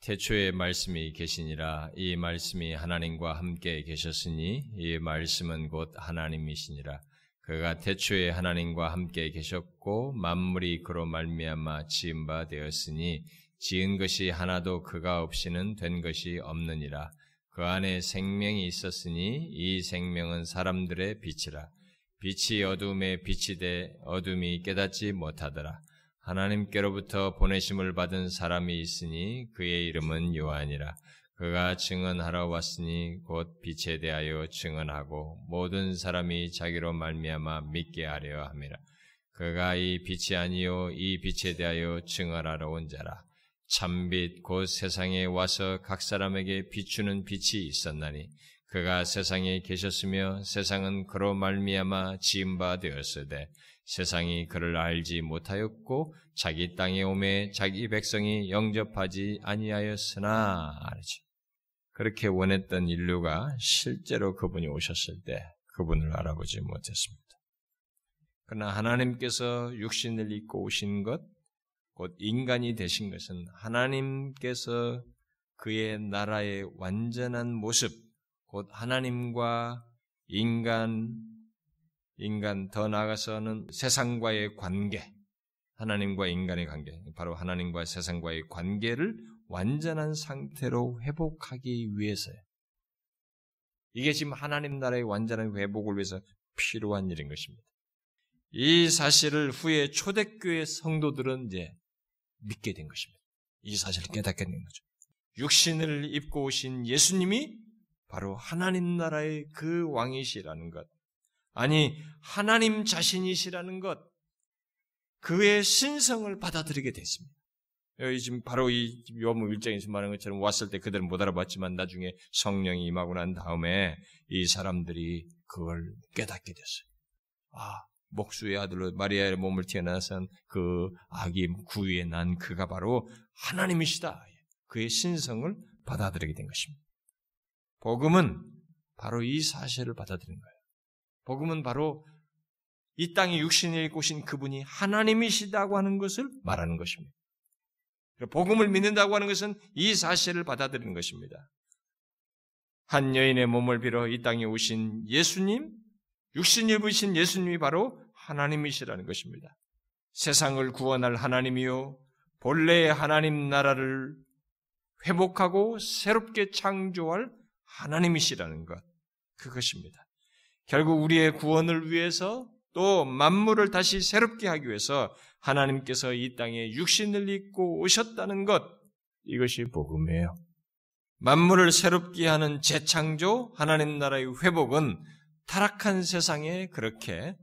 태초에 말씀이 계시니라 이 말씀이 하나님과 함께 계셨으니 이 말씀은 곧 하나님이시니라 그가 태초에 하나님과 함께 계셨고 만물이 그로 말미암아 지은 바 되었으니 지은 것이 하나도 그가 없이는 된 것이 없느니라 그 안에 생명이 있었으니 이 생명은 사람들의 빛이라. 빛이 어둠에 빛이 돼 어둠이 깨닫지 못하더라. 하나님께로부터 보내심을 받은 사람이 있으니 그의 이름은 요한이라. 그가 증언하러 왔으니 곧 빛에 대하여 증언하고 모든 사람이 자기로 말미암아 믿게 하려 함이라. 그가 이 빛이 아니요 이 빛에 대하여 증언하러 온 자라. 참빛 곧 세상에 와서 각 사람에게 비추는 빛이 있었나니 그가 세상에 계셨으며 세상은 그로 말미암아 지은 바 되었으되 세상이 그를 알지 못하였고 자기 땅에 오매 자기 백성이 영접하지 아니하였으나 아니지. 그렇게 원했던 인류가 실제로 그분이 오셨을 때 그분을 알아보지 못했습니다. 그러나 하나님께서 육신을 입고 오신 것, 곧 인간이 되신 것은 하나님께서 그의 나라의 완전한 모습, 곧 하나님과 인간, 인간 더 나아가서는 세상과의 관계, 하나님과 인간의 관계, 바로 하나님과 세상과의 관계를 완전한 상태로 회복하기 위해서요. 이게 지금 하나님 나라의 완전한 회복을 위해서 필요한 일인 것입니다. 이 사실을 후에 초대교회 성도들은 이제 믿게 된 것입니다. 이 사실을 깨닫게 된 거죠. 육신을 입고 오신 예수님이 바로 하나님 나라의 그 왕이시라는 것. 아니, 하나님 자신이시라는 것. 그의 신성을 받아들이게 됐습니다. 여기 지금 바로 이 요한복음 1장에서 말하는 것처럼 왔을 때 그들은 못 알아봤지만 나중에 성령이 임하고 난 다음에 이 사람들이 그걸 깨닫게 됐어요. 아, 목수의 아들로 마리아의 몸을 태어나선 그 아기 구유에 난 그가 바로 하나님이시다. 그의 신성을 받아들이게 된 것입니다. 복음은 바로 이 사실을 받아들인 거예요. 복음은 바로 이 땅에 육신을 입고신 그분이 하나님이시다고 하는 것을 말하는 것입니다. 복음을 믿는다고 하는 것은 이 사실을 받아들이는 것입니다. 한 여인의 몸을 빌어 이 땅에 오신 예수님, 육신 입으신 예수님이 바로 하나님이시라는 것입니다. 세상을 구원할 하나님이요, 본래의 하나님 나라를 회복하고 새롭게 창조할 하나님이시라는 것, 그것입니다. 결국 우리의 구원을 위해서 또 만물을 다시 새롭게 하기 위해서 하나님께서 이 땅에 육신을 입고 오셨다는 것, 이것이 복음이에요. 만물을 새롭게 하는 재창조, 하나님 나라의 회복은 타락한 세상에 그렇게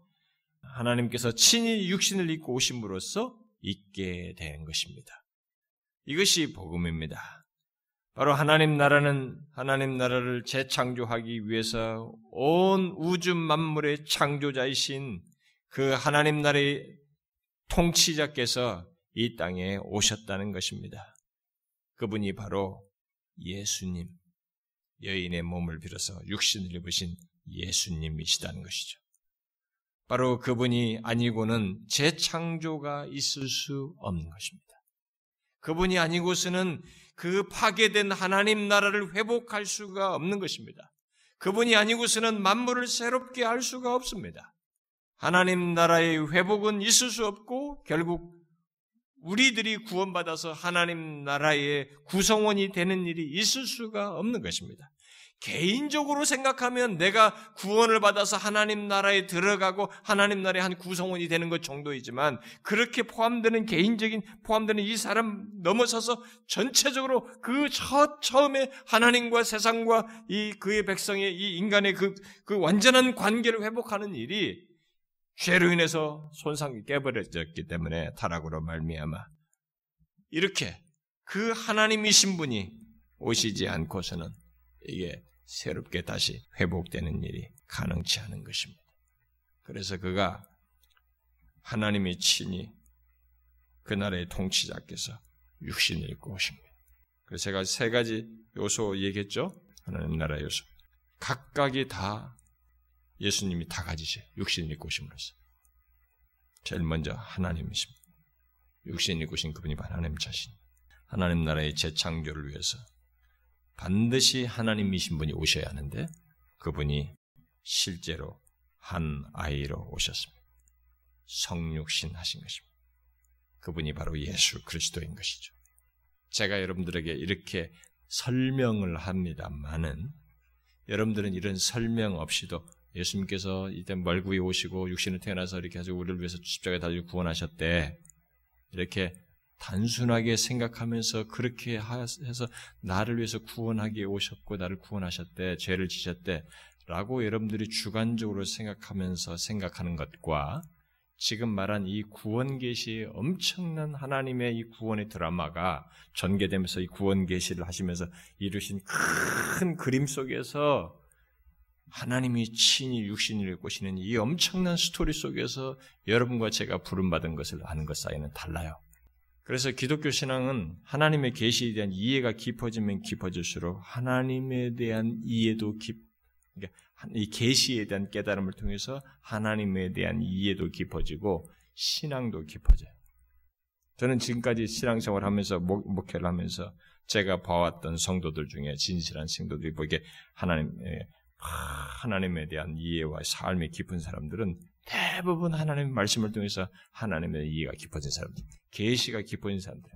하나님께서 친히 육신을 입고 오심으로써 있게 된 것입니다. 이것이 복음입니다. 바로 하나님 나라는 하나님 나라를 재창조하기 위해서 온 우주 만물의 창조자이신 그 하나님 나라의 통치자께서 이 땅에 오셨다는 것입니다. 그분이 바로 예수님, 여인의 몸을 빌어서 육신을 입으신 예수님이시다는 것이죠. 바로 그분이 아니고는 재창조가 있을 수 없는 것입니다. 그분이 아니고서는 그 파괴된 하나님 나라를 회복할 수가 없는 것입니다. 그분이 아니고서는 만물을 새롭게 할 수가 없습니다. 하나님 나라의 회복은 있을 수 없고 결국 우리들이 구원받아서 하나님 나라의 구성원이 되는 일이 있을 수가 없는 것입니다. 개인적으로 생각하면 내가 구원을 받아서 하나님 나라에 들어가고 하나님 나라의 한 구성원이 되는 것 정도이지만 그렇게 포함되는 개인적인 포함되는 이 사람 넘어서서 전체적으로 그 첫 처음에 하나님과 세상과 이 그의 백성의 이 인간의 그, 그 완전한 관계를 회복하는 일이 죄로 인해서 손상이 깨버려졌기 때문에 타락으로 말미암아 이렇게 그 하나님이신 분이 오시지 않고서는 이게 새롭게 다시 회복되는 일이 가능치 않은 것입니다. 그래서 그가 하나님이 친히 그날의 통치자께서 육신을 입고 오십니다. 그래서 제가 세 가지 요소 얘기했죠? 하나님 나라 요소. 각각이 다 예수님이 다 가지세요. 육신을 입고 오심으로써. 제일 먼저 하나님이십니다. 육신을 입고 오신 그분이 하나님 자신. 하나님 나라의 재창조를 위해서 반드시 하나님이신 분이 오셔야 하는데 그분이 실제로 한 아이로 오셨습니다. 성육신 하신 것입니다. 그분이 바로 예수 그리스도인 것이죠. 제가 여러분들에게 이렇게 설명을 합니다만은 여러분들은 이런 설명 없이도 예수님께서 이때 멀구에 오시고 육신을 태어나서 이렇게 해서 우리를 위해서 십자가에 달려 구원하셨대. 이렇게 단순하게 생각하면서 그렇게 해서 나를 위해서 구원하기에 오셨고 나를 구원하셨대, 죄를 지셨대, 라고 여러분들이 주관적으로 생각하면서 생각하는 것과 지금 말한 이 구원 계시의 엄청난 하나님의 이 구원의 드라마가 전개되면서 이 구원 계시를 하시면서 이루신 큰 그림 속에서 하나님이 친히 육신을 꼬시는 이 엄청난 스토리 속에서 여러분과 제가 부름받은 것을 아는 것 사이는 달라요. 그래서 기독교 신앙은 하나님의 계시에 대한 이해가 깊어지면 깊어질수록 하나님에 대한 이해도 깊, 그러니까 이 계시에 대한 깨달음을 통해서 하나님에 대한 이해도 깊어지고 신앙도 깊어져요. 저는 지금까지 신앙생활 하면서 목, 목회를 하면서 제가 봐왔던 성도들 중에 진실한 성도들이 보기에 하나님의 하나님에 대한 이해와 삶이 깊은 사람들은 대부분 하나님의 말씀을 통해서 하나님의 이해가 깊어진 사람들, 계시가 깊어진 사람들.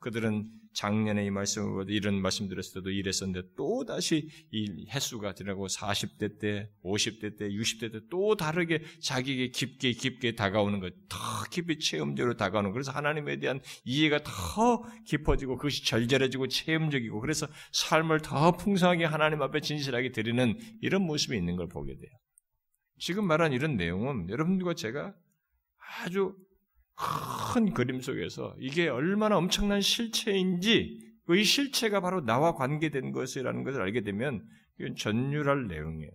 그들은 작년에 이 말씀을 이런 말씀 드렸을 때도 이랬었는데 또 다시 이 횟수가 지나고 40대 때, 50대 때, 60대 때 또 다르게 자기에게 깊게 깊게 다가오는 것, 더 깊이 체험적으로 다가오는 것. 그래서 하나님에 대한 이해가 더 깊어지고 그것이 절절해지고 체험적이고 그래서 삶을 더 풍성하게 하나님 앞에 진실하게 드리는 이런 모습이 있는 걸 보게 돼요. 지금 말한 이런 내용은 여러분들과 제가 아주 큰 그림 속에서 이게 얼마나 엄청난 실체인지 그이 실체가 바로 나와 관계된 것이라는 것을 알게 되면 이건 전율할 내용이에요.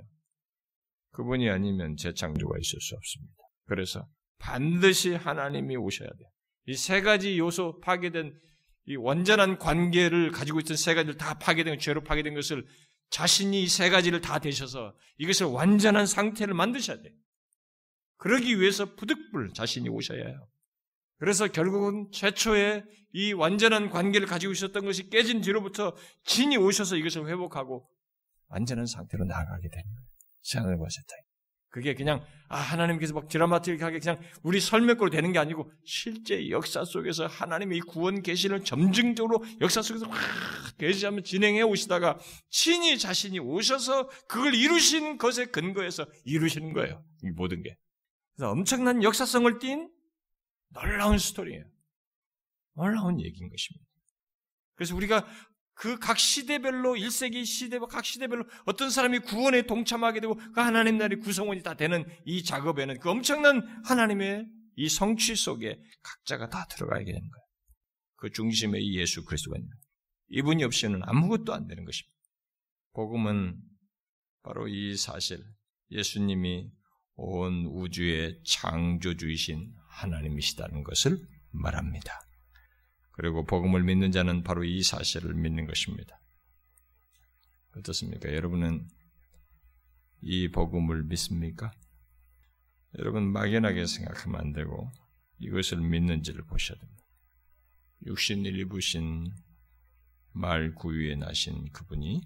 그분이 아니면 재창조가 있을 수 없습니다. 그래서 반드시 하나님이 오셔야 돼요. 이 세 가지 요소 파괴된 이 완전한 관계를 가지고 있던 세 가지를 다 파괴된 죄로 파괴된 것을 자신이 이 세 가지를 다 되셔서 이것을 완전한 상태를 만드셔야 돼요. 그러기 위해서 부득불 자신이 오셔야 해요. 그래서 결국은 최초의 이 완전한 관계를 가지고 있었던 것이 깨진 뒤로부터 진이 오셔서 이것을 회복하고 완전한 상태로 나아가게 되는 거예요. 세상을 보셨다. 그게 그냥 아 하나님께서 막 드라마틱하게 그냥 우리 설명으로 되는 게 아니고 실제 역사 속에서 하나님의 이 구원 계시를 점증적으로 역사 속에서 확 계시하면 진행해 오시다가 친히 자신이 오셔서 그걸 이루신 것에 근거해서 이루시는 거예요. 이 모든 게. 그래서 엄청난 역사성을 띤 놀라운 스토리예요. 놀라운 얘기인 것입니다. 그래서 우리가 그 각 시대별로 1세기 시대 각 시대별로 어떤 사람이 구원에 동참하게 되고 그 하나님 나라의 구성원이 다 되는 이 작업에는 그 엄청난 하나님의 이 성취 속에 각자가 다 들어가게 되는 거예요. 그 중심에 예수 그리스도가 있는 거예요. 이분이 없이는 아무것도 안 되는 것입니다. 복음은 바로 이 사실 예수님이 온 우주의 창조주이신 하나님이시다는 것을 말합니다. 그리고 복음을 믿는 자는 바로 이 사실을 믿는 것입니다. 어떻습니까? 여러분은 이 복음을 믿습니까? 여러분 막연하게 생각하면 안 되고 이것을 믿는지를 보셔야 됩니다. 육신을 입으신 말 구유에 나신 그분이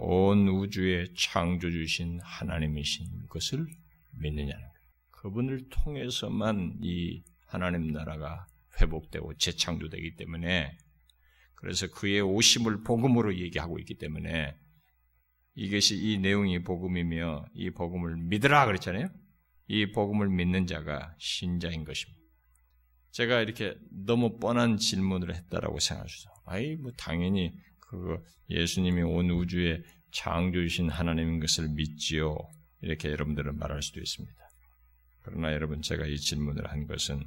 온 우주의 창조주신 하나님이신 것을 믿느냐는 거예요. 그분을 통해서만 이 하나님 나라가 회복되고 재창조되기 때문에 그래서 그의 오심을 복음으로 얘기하고 있기 때문에 이것이 이 내용이 복음이며 이 복음을 믿으라 그랬잖아요. 이 복음을 믿는 자가 신자인 것입니다. 제가 이렇게 너무 뻔한 질문을 했다라고 생각하시죠. 아이 뭐 당연히 그 예수님이 온 우주의 창조이신 하나님인 것을 믿지요. 이렇게 여러분들은 말할 수도 있습니다. 그러나 여러분 제가 이 질문을 한 것은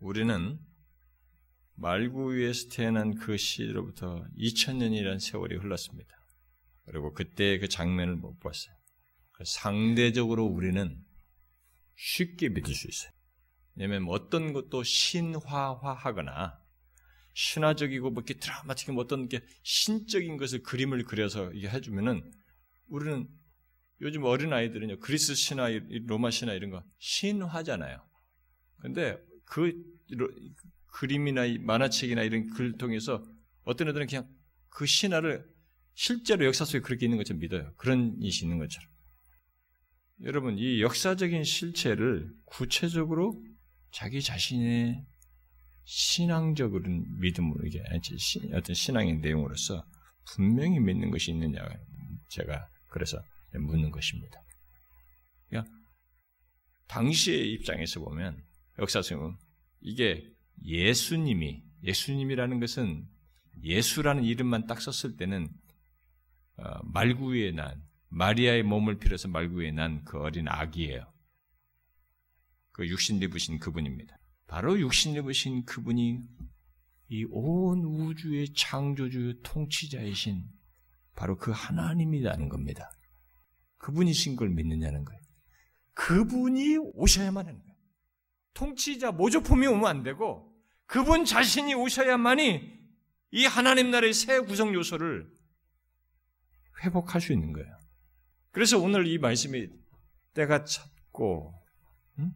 우리는 말구 위에서 태어난 그 시로부터 2000년이라는 세월이 흘렀습니다. 그리고 그때 그 장면을 못 봤어요. 상대적으로 우리는 쉽게 믿을 수 있어요. 왜냐하면 어떤 것도 신화화하거나 신화적이고 뭐 이렇게 드라마틱한 뭐 어떤 게 신적인 것을 그림을 그려서 이게 해주면은 우리는 요즘 어린 아이들은요 그리스 신화, 로마 신화 이런 거 신화잖아요. 근데 그 그림이나 만화책이나 이런 글 통해서 어떤 애들은 그냥 그 신화를 실제로 역사 속에 그렇게 있는 것처럼 믿어요. 그런 일이 있는 것처럼. 여러분, 이 역사적인 실체를 구체적으로 자기 자신의 신앙적으로 믿음으로, 이게 어떤 신앙의 내용으로서 분명히 믿는 것이 있느냐, 제가 그래서 묻는 것입니다. 그러니까 당시의 입장에서 보면, 역사적으로 이게 예수님이 예수님이라는 것은 예수라는 이름만 딱 썼을 때는 어, 말구에 난 마리아의 몸을 빌어서 말구에 난 그 어린 아기예요. 그 육신 입으신 그분입니다. 바로 육신 입으신 그분이 이 온 우주의 창조주 통치자이신 바로 그 하나님이라는 겁니다. 그분이신 걸 믿느냐는 거예요. 그분이 오셔야만 하는 거예요. 통치자 모조품이 오면 안 되고 그분 자신이 오셔야만이 이 하나님 나라의 새 구성 요소를 회복할 수 있는 거예요. 그래서 오늘 이 말씀이 때가 찼고 음?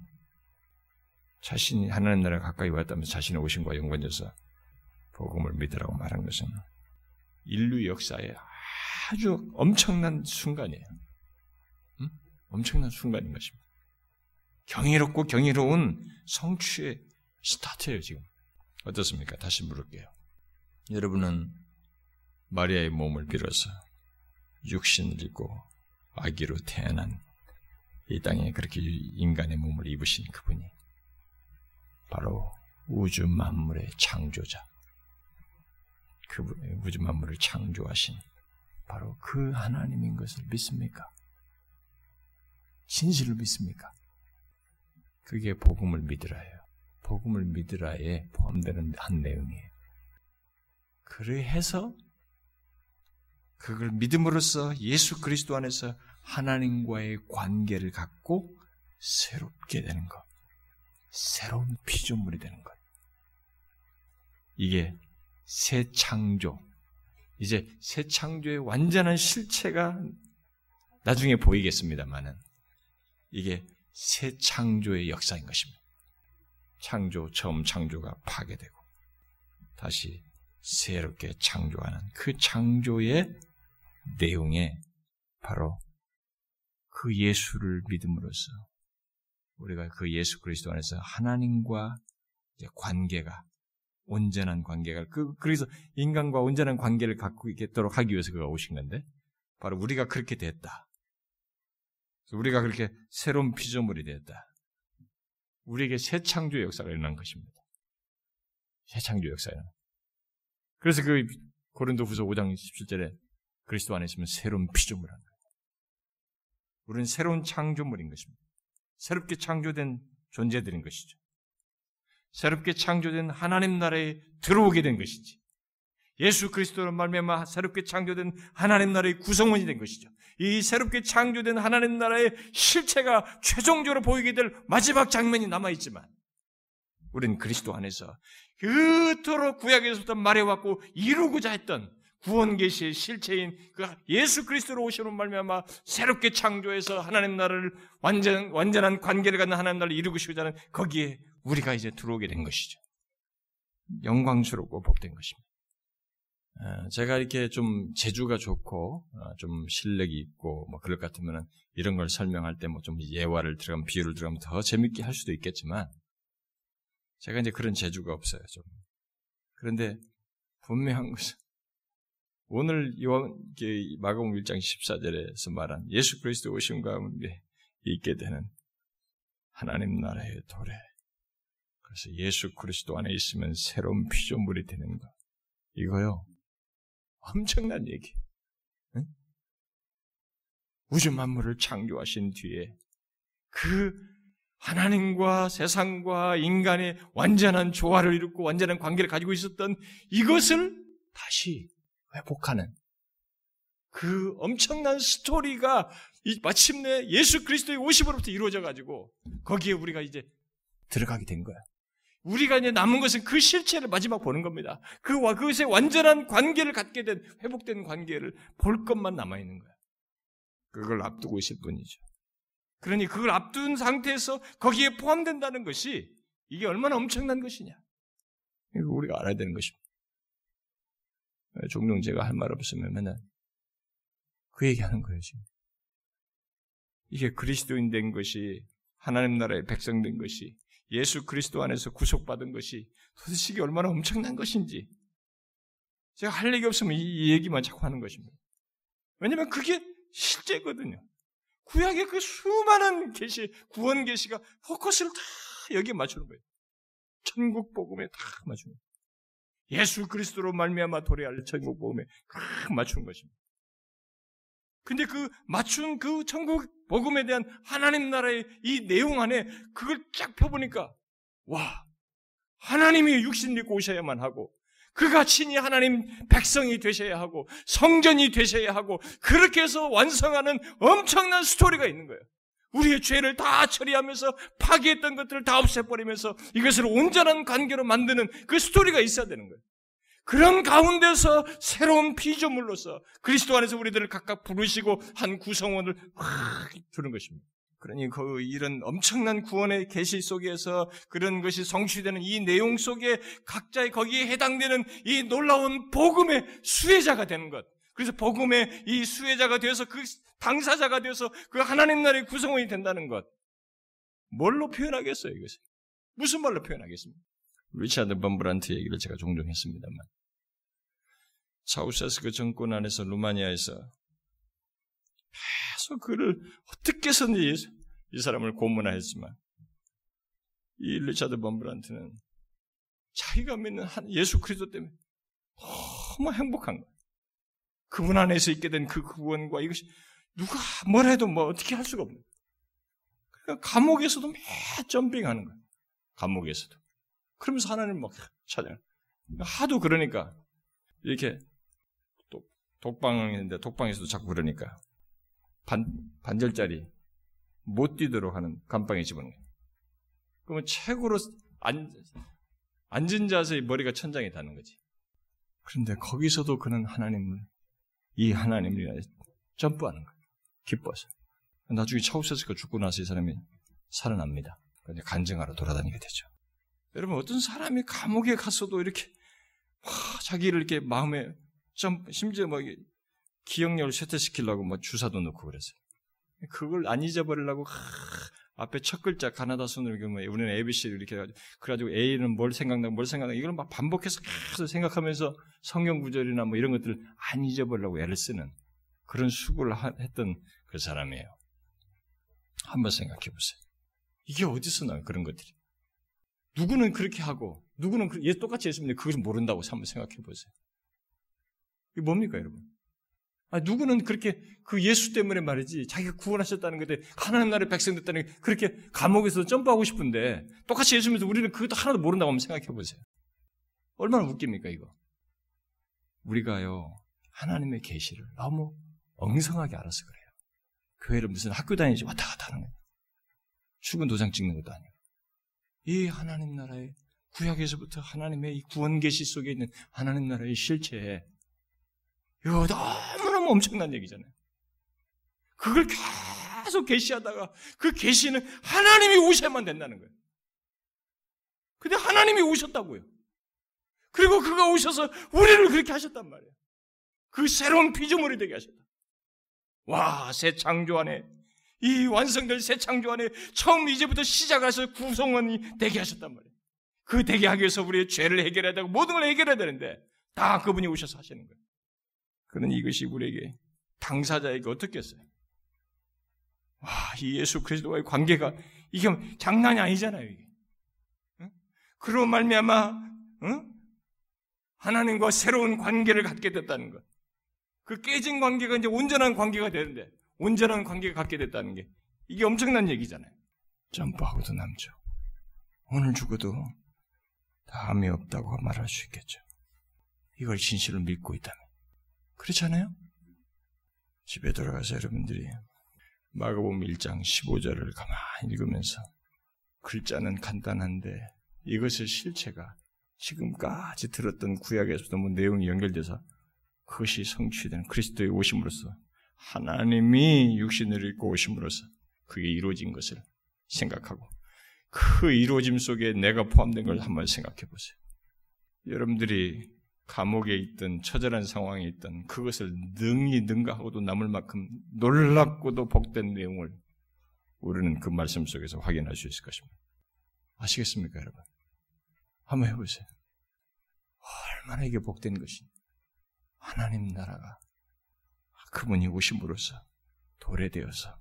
자신이 하나님 나라에 가까이 왔다면서 자신의 오신과 연관돼서 복음을 믿으라고 말한 것은 인류 역사에 아주 엄청난 순간이에요. 음? 엄청난 순간인 것입니다. 경이롭고 경이로운 성취의 스타트예요, 지금. 어떻습니까? 다시 물을게요. 여러분은 마리아의 몸을 빌어서 육신을 입고 아기로 태어난 이 땅에 그렇게 인간의 몸을 입으신 그분이 바로 우주 만물의 창조자, 그분 우주 만물을 창조하신 바로 그 하나님인 것을 믿습니까? 진실을 믿습니까? 그게 복음을 믿으라예요. 복음을 믿으라에 포함되는 한 내용이에요. 그래서 그걸 믿음으로써 예수 그리스도 안에서 하나님과의 관계를 갖고 새롭게 되는 것. 새로운 피조물이 되는 것. 이게 새 창조. 이제 새 창조의 완전한 실체가 나중에 보이겠습니다만은 이게 새 창조의 역사인 것입니다. 창조, 처음 창조가 파괴되고 다시 새롭게 창조하는 그 창조의 내용에 바로 그 예수를 믿음으로써 우리가 그 예수 그리스도 안에서 하나님과 관계가 온전한 관계가 그 그래서 인간과 온전한 관계를 갖고 있도록 하기 위해서 그가 오신 건데 바로 우리가 그렇게 됐다. 우리가 그렇게 새로운 피조물이 됐다. 우리에게 새 창조의 역사가 일어난 것입니다. 새 창조 역사는. 그래서 그 고린도 후서 5장 17절에 그리스도 안에 있으면 새로운 피조물한 거예요. 우리는 새로운 창조물인 것입니다. 새롭게 창조된 존재들인 것이죠. 새롭게 창조된 하나님 나라에 들어오게 된 것이지. 예수 그리스도로 말미암아 새롭게 창조된 하나님 나라의 구성원이 된 것이죠. 이 새롭게 창조된 하나님 나라의 실체가 최종적으로 보이게 될 마지막 장면이 남아 있지만 우리는 그리스도 안에서 그토록 구약에서부터 말해왔고 이루고자 했던 구원 계시의 실체인 그 예수 그리스도로 오시는 말미암아 새롭게 창조해서 하나님 나라를 완전 완전한 관계를 갖는 하나님 나라를 이루고 싶고자 하는 거기에 우리가 이제 들어오게 된 것이죠. 영광스럽고 복된 것입니다. 어, 제가 이렇게 좀 재주가 좋고 어, 좀 실력이 있고 뭐 그럴 것 같으면 이런 걸 설명할 때 뭐 좀 예화를 들어가면 비유를 들어가면 더 재밌게 할 수도 있겠지만 제가 이제 그런 재주가 없어요 좀. 그런데 분명한 것은 오늘 요한 마가복음 1장 14절에서 말한 예수 그리스도 오심 가운데 있게 되는 하나님 나라의 도래. 그래서 예수 그리스도 안에 있으면 새로운 피조물이 되는 것. 이거요 엄청난 얘기. 응? 우주 만물을 창조하신 뒤에 그 하나님과 세상과 인간의 완전한 조화를 이루고 완전한 관계를 가지고 있었던 이것을 다시 회복하는 그 엄청난 스토리가 마침내 예수 그리스도의 오심으로부터 이루어져 가지고 거기에 우리가 이제 들어가게 된 거야. 우리가 이제 남은 것은 그 실체를 마지막 보는 겁니다. 그와 그것의 완전한 관계를 갖게 된 회복된 관계를 볼 것만 남아 있는 거야. 그걸 앞두고 있을 뿐이죠. 그러니 그걸 앞둔 상태에서 거기에 포함된다는 것이 이게 얼마나 엄청난 것이냐. 이거 우리가 알아야 되는 것입니다. 종종 제가 할 말 없으면 맨날 그 얘기 하는 거예요 지금. 이게 그리스도인 된 것이 하나님 나라의 백성 된 것이 예수 그리스도 안에서 구속받은 것이 도대체 이게 얼마나 엄청난 것인지 제가 할 얘기 없으면 이 얘기만 자꾸 하는 것입니다. 왜냐하면 그게 실제거든요. 구약의 그 수많은 계시, 구원 계시가 포커스를 다 여기에 맞추는 거예요. 천국 복음에 다 맞추는 거예요. 예수 그리스도로 말미암아 도래할 천국 복음에 다 맞추는 것입니다. 근데 그 맞춘 그 천국 복음에 대한 하나님 나라의 이 내용 안에 그걸 쫙 펴보니까 와 하나님이 육신 입고 오셔야만 하고 그가 친히 하나님 백성이 되셔야 하고 성전이 되셔야 하고 그렇게 해서 완성하는 엄청난 스토리가 있는 거예요. 우리의 죄를 다 처리하면서 파괴했던 것들을 다 없애버리면서 이것을 온전한 관계로 만드는 그 스토리가 있어야 되는 거예요. 그런 가운데서 새로운 피조물로서 그리스도 안에서 우리들을 각각 부르시고 한 구성원을 확 주는 것입니다. 그러니 그 이런 엄청난 구원의 계시 속에서 그런 것이 성취되는 이 내용 속에 각자의 거기에 해당되는 이 놀라운 복음의 수혜자가 되는 것. 그래서 복음의 이 수혜자가 되어서 그 당사자가 되어서 그 하나님 나라의 구성원이 된다는 것. 뭘로 표현하겠어요, 이것을? 무슨 말로 표현하겠습니까? 리차드 웜브란트 얘기를 제가 종종 했습니다만. 차우세스크 그 정권 안에서 루마니아에서 계속 그를 어떻게 해서든지 이 사람을 고문하였지만 이 리차드 웜브란트는 자기가 믿는 예수 그리스도 때문에 너무 행복한 거예요. 그분 안에서 있게 된 그 구원과 이것이 누가 뭘 해도 뭐 어떻게 할 수가 없는 감옥에서도 매 점핑하는 거예요. 감옥에서도. 그러면서 하나님 막 찾아요. 하도 그러니까 이렇게 독방인데 독방에서도 자꾸 그러니까 반 반절짜리 못 뛰도록 하는 감방에 집어넣는. 그러면 최고로 앉, 앉은 자세의 머리가 천장에 닿는 거지. 그런데 거기서도 그는 하나님을 이 하나님을 위하여 점프하는 거예요. 기뻐서. 나중에 차우세스가 죽고 나서 이 사람이 살아납니다. 그런데 간증하러 돌아다니게 되죠. 여러분 어떤 사람이 감옥에 갔어도 이렇게 와, 자기를 이렇게 마음에 좀 심지어 뭐 기억력을 쇠퇴시키려고 뭐 주사도 넣고 그랬어요. 그걸 안 잊어버리려고 하, 앞에 첫 글자 가나다 순으로 뭐 우리는 ABC를 이렇게 해가지고 그래가지고 A는 뭘 생각나 뭘 생각나 이걸 막 반복해서 계속 생각하면서 성경 구절이나 뭐 이런 것들을 안 잊어버리려고 애를 쓰는 그런 수고를 했던 그 사람이에요. 한번 생각해 보세요. 이게 어디서 나요 그런 것들이? 누구는 그렇게 하고 누구는 그, 얘 똑같이 했으면 그것을 모른다고 한번 생각해 보세요. 이게 뭡니까 여러분? 아, 누구는 그렇게 그 예수 때문에 말이지 자기가 구원하셨다는 것에 하나님 나라의 백성 됐다는 게 그렇게 감옥에서 점프하고 싶은데 똑같이 예수 믿어서 우리는 그것도 하나도 모른다고 한번 생각해 보세요. 얼마나 웃깁니까 이거? 우리가요 하나님의 계시를 너무 엉성하게 알아서 그래요. 교회를 무슨 학교 다니지 왔다 갔다 하는 거예요. 출근 도장 찍는 것도 아니고. 이 하나님 나라의 구약에서부터 하나님의 이 구원 계시 속에 있는 하나님 나라의 실체에 이거 너무너무 엄청난 얘기잖아요. 그걸 계속 계시하다가 그 계시는 하나님이 오셔야만 된다는 거예요. 근데 하나님이 오셨다고요. 그리고 그가 오셔서 우리를 그렇게 하셨단 말이에요. 그 새로운 피조물이 되게 하셨다. 와, 새 창조 안에 이 완성될 새 창조 안에 처음 이제부터 시작해서 구성원이 되게 하셨단 말이에요. 그 되게 하기 위해서 우리의 죄를 해결해야 되고 모든 걸 해결해야 되는데 다 그분이 오셔서 하시는 거예요. 그는 이것이 우리에게 당사자에게 어떻겠어요? 와, 이 예수 그리스도와의 관계가 이게 장난이 아니잖아요. 이게. 응? 그로 말미암아 응? 하나님과 새로운 관계를 갖게 됐다는 것. 그 깨진 관계가 이제 온전한 관계가 되는데 온전한 관계가 갖게 됐다는 게 이게 엄청난 얘기잖아요. 점프하고도 남죠. 오늘 죽어도 다음이 없다고 말할 수 있겠죠. 이걸 진실을 믿고 있다면. 그렇잖아요? 집에 돌아가서 여러분들이 마가복음 1장 15절을 가만히 읽으면서 글자는 간단한데 이것의 실체가 지금까지 들었던 구약에서 너무 내용이 연결돼서 그것이 성취되는 그리스도의 오심으로써 하나님이 육신을 입고 오심으로써 그게 이루어진 것을 생각하고 그 이루어짐 속에 내가 포함된 걸 한번 생각해 보세요. 여러분들이 감옥에 있던 처절한 상황에 있던 그것을 능히 능가하고도 남을 만큼 놀랍고도 복된 내용을 우리는 그 말씀 속에서 확인할 수 있을 것입니다. 아시겠습니까, 여러분? 한번 해보세요. 얼마나 이게 복된 것이 하나님 나라가 그분이 오심으로써 도래되어서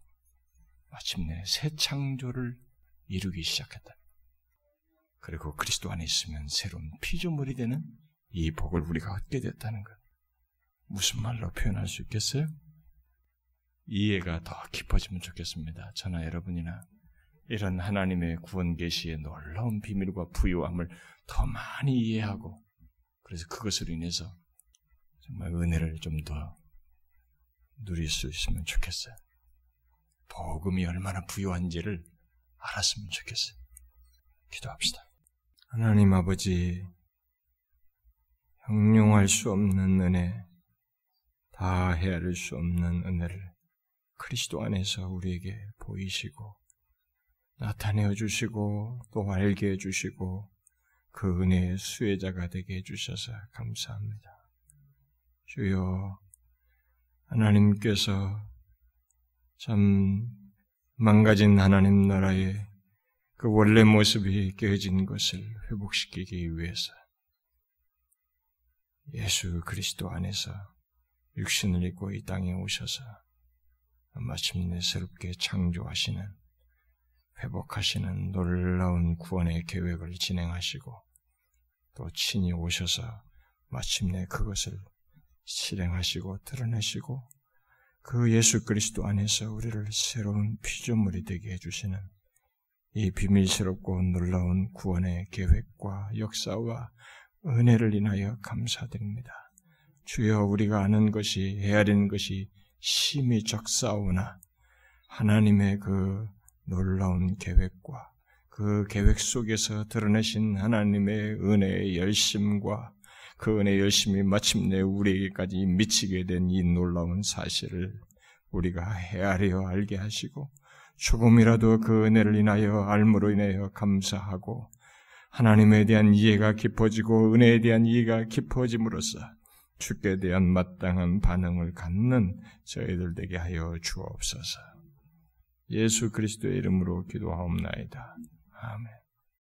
마침내 새 창조를 이루기 시작했다. 그리고 그리스도 안에 있으면 새로운 피조물이 되는 이 복을 우리가 얻게 됐다는 것. 무슨 말로 표현할 수 있겠어요? 이해가 더 깊어지면 좋겠습니다. 저나 여러분이나 이런 하나님의 구원 계시의 놀라운 비밀과 부유함을 더 많이 이해하고 그래서 그것으로 인해서 정말 은혜를 좀 더 누릴 수 있으면 좋겠어요. 복음이 얼마나 부유한지를 알았으면 좋겠어요. 기도합시다. 하나님 아버지, 형용할 수 없는 은혜, 다 헤아릴 수 없는 은혜를 그리스도 안에서 우리에게 보이시고 나타내어 주시고 또 알게 해 주시고 그 은혜의 수혜자가 되게 해 주셔서 감사합니다. 주여 하나님께서 참 망가진 하나님 나라의 그 원래 모습이 깨진 것을 회복시키기 위해서 예수 그리스도 안에서 육신을 입고 이 땅에 오셔서 마침내 새롭게 창조하시는 회복하시는 놀라운 구원의 계획을 진행하시고 또 친히 오셔서 마침내 그것을 실행하시고 드러내시고 그 예수 그리스도 안에서 우리를 새로운 피조물이 되게 해주시는 이 비밀스럽고 놀라운 구원의 계획과 역사와 은혜를 인하여 감사드립니다. 주여 우리가 아는 것이 헤아리는 것이 심히 적사오나 하나님의 그 놀라운 계획과 그 계획 속에서 드러내신 하나님의 은혜의 열심과 그 은혜의 열심이 마침내 우리에게까지 미치게 된 이 놀라운 사실을 우리가 헤아려 알게 하시고 조금이라도 그 은혜를 인하여 알므로 인하여 감사하고 하나님에 대한 이해가 깊어지고 은혜에 대한 이해가 깊어짐으로써 주께 대한 마땅한 반응을 갖는 저희들 되게 하여 주옵소서. 예수 그리스도의 이름으로 기도하옵나이다. 아멘.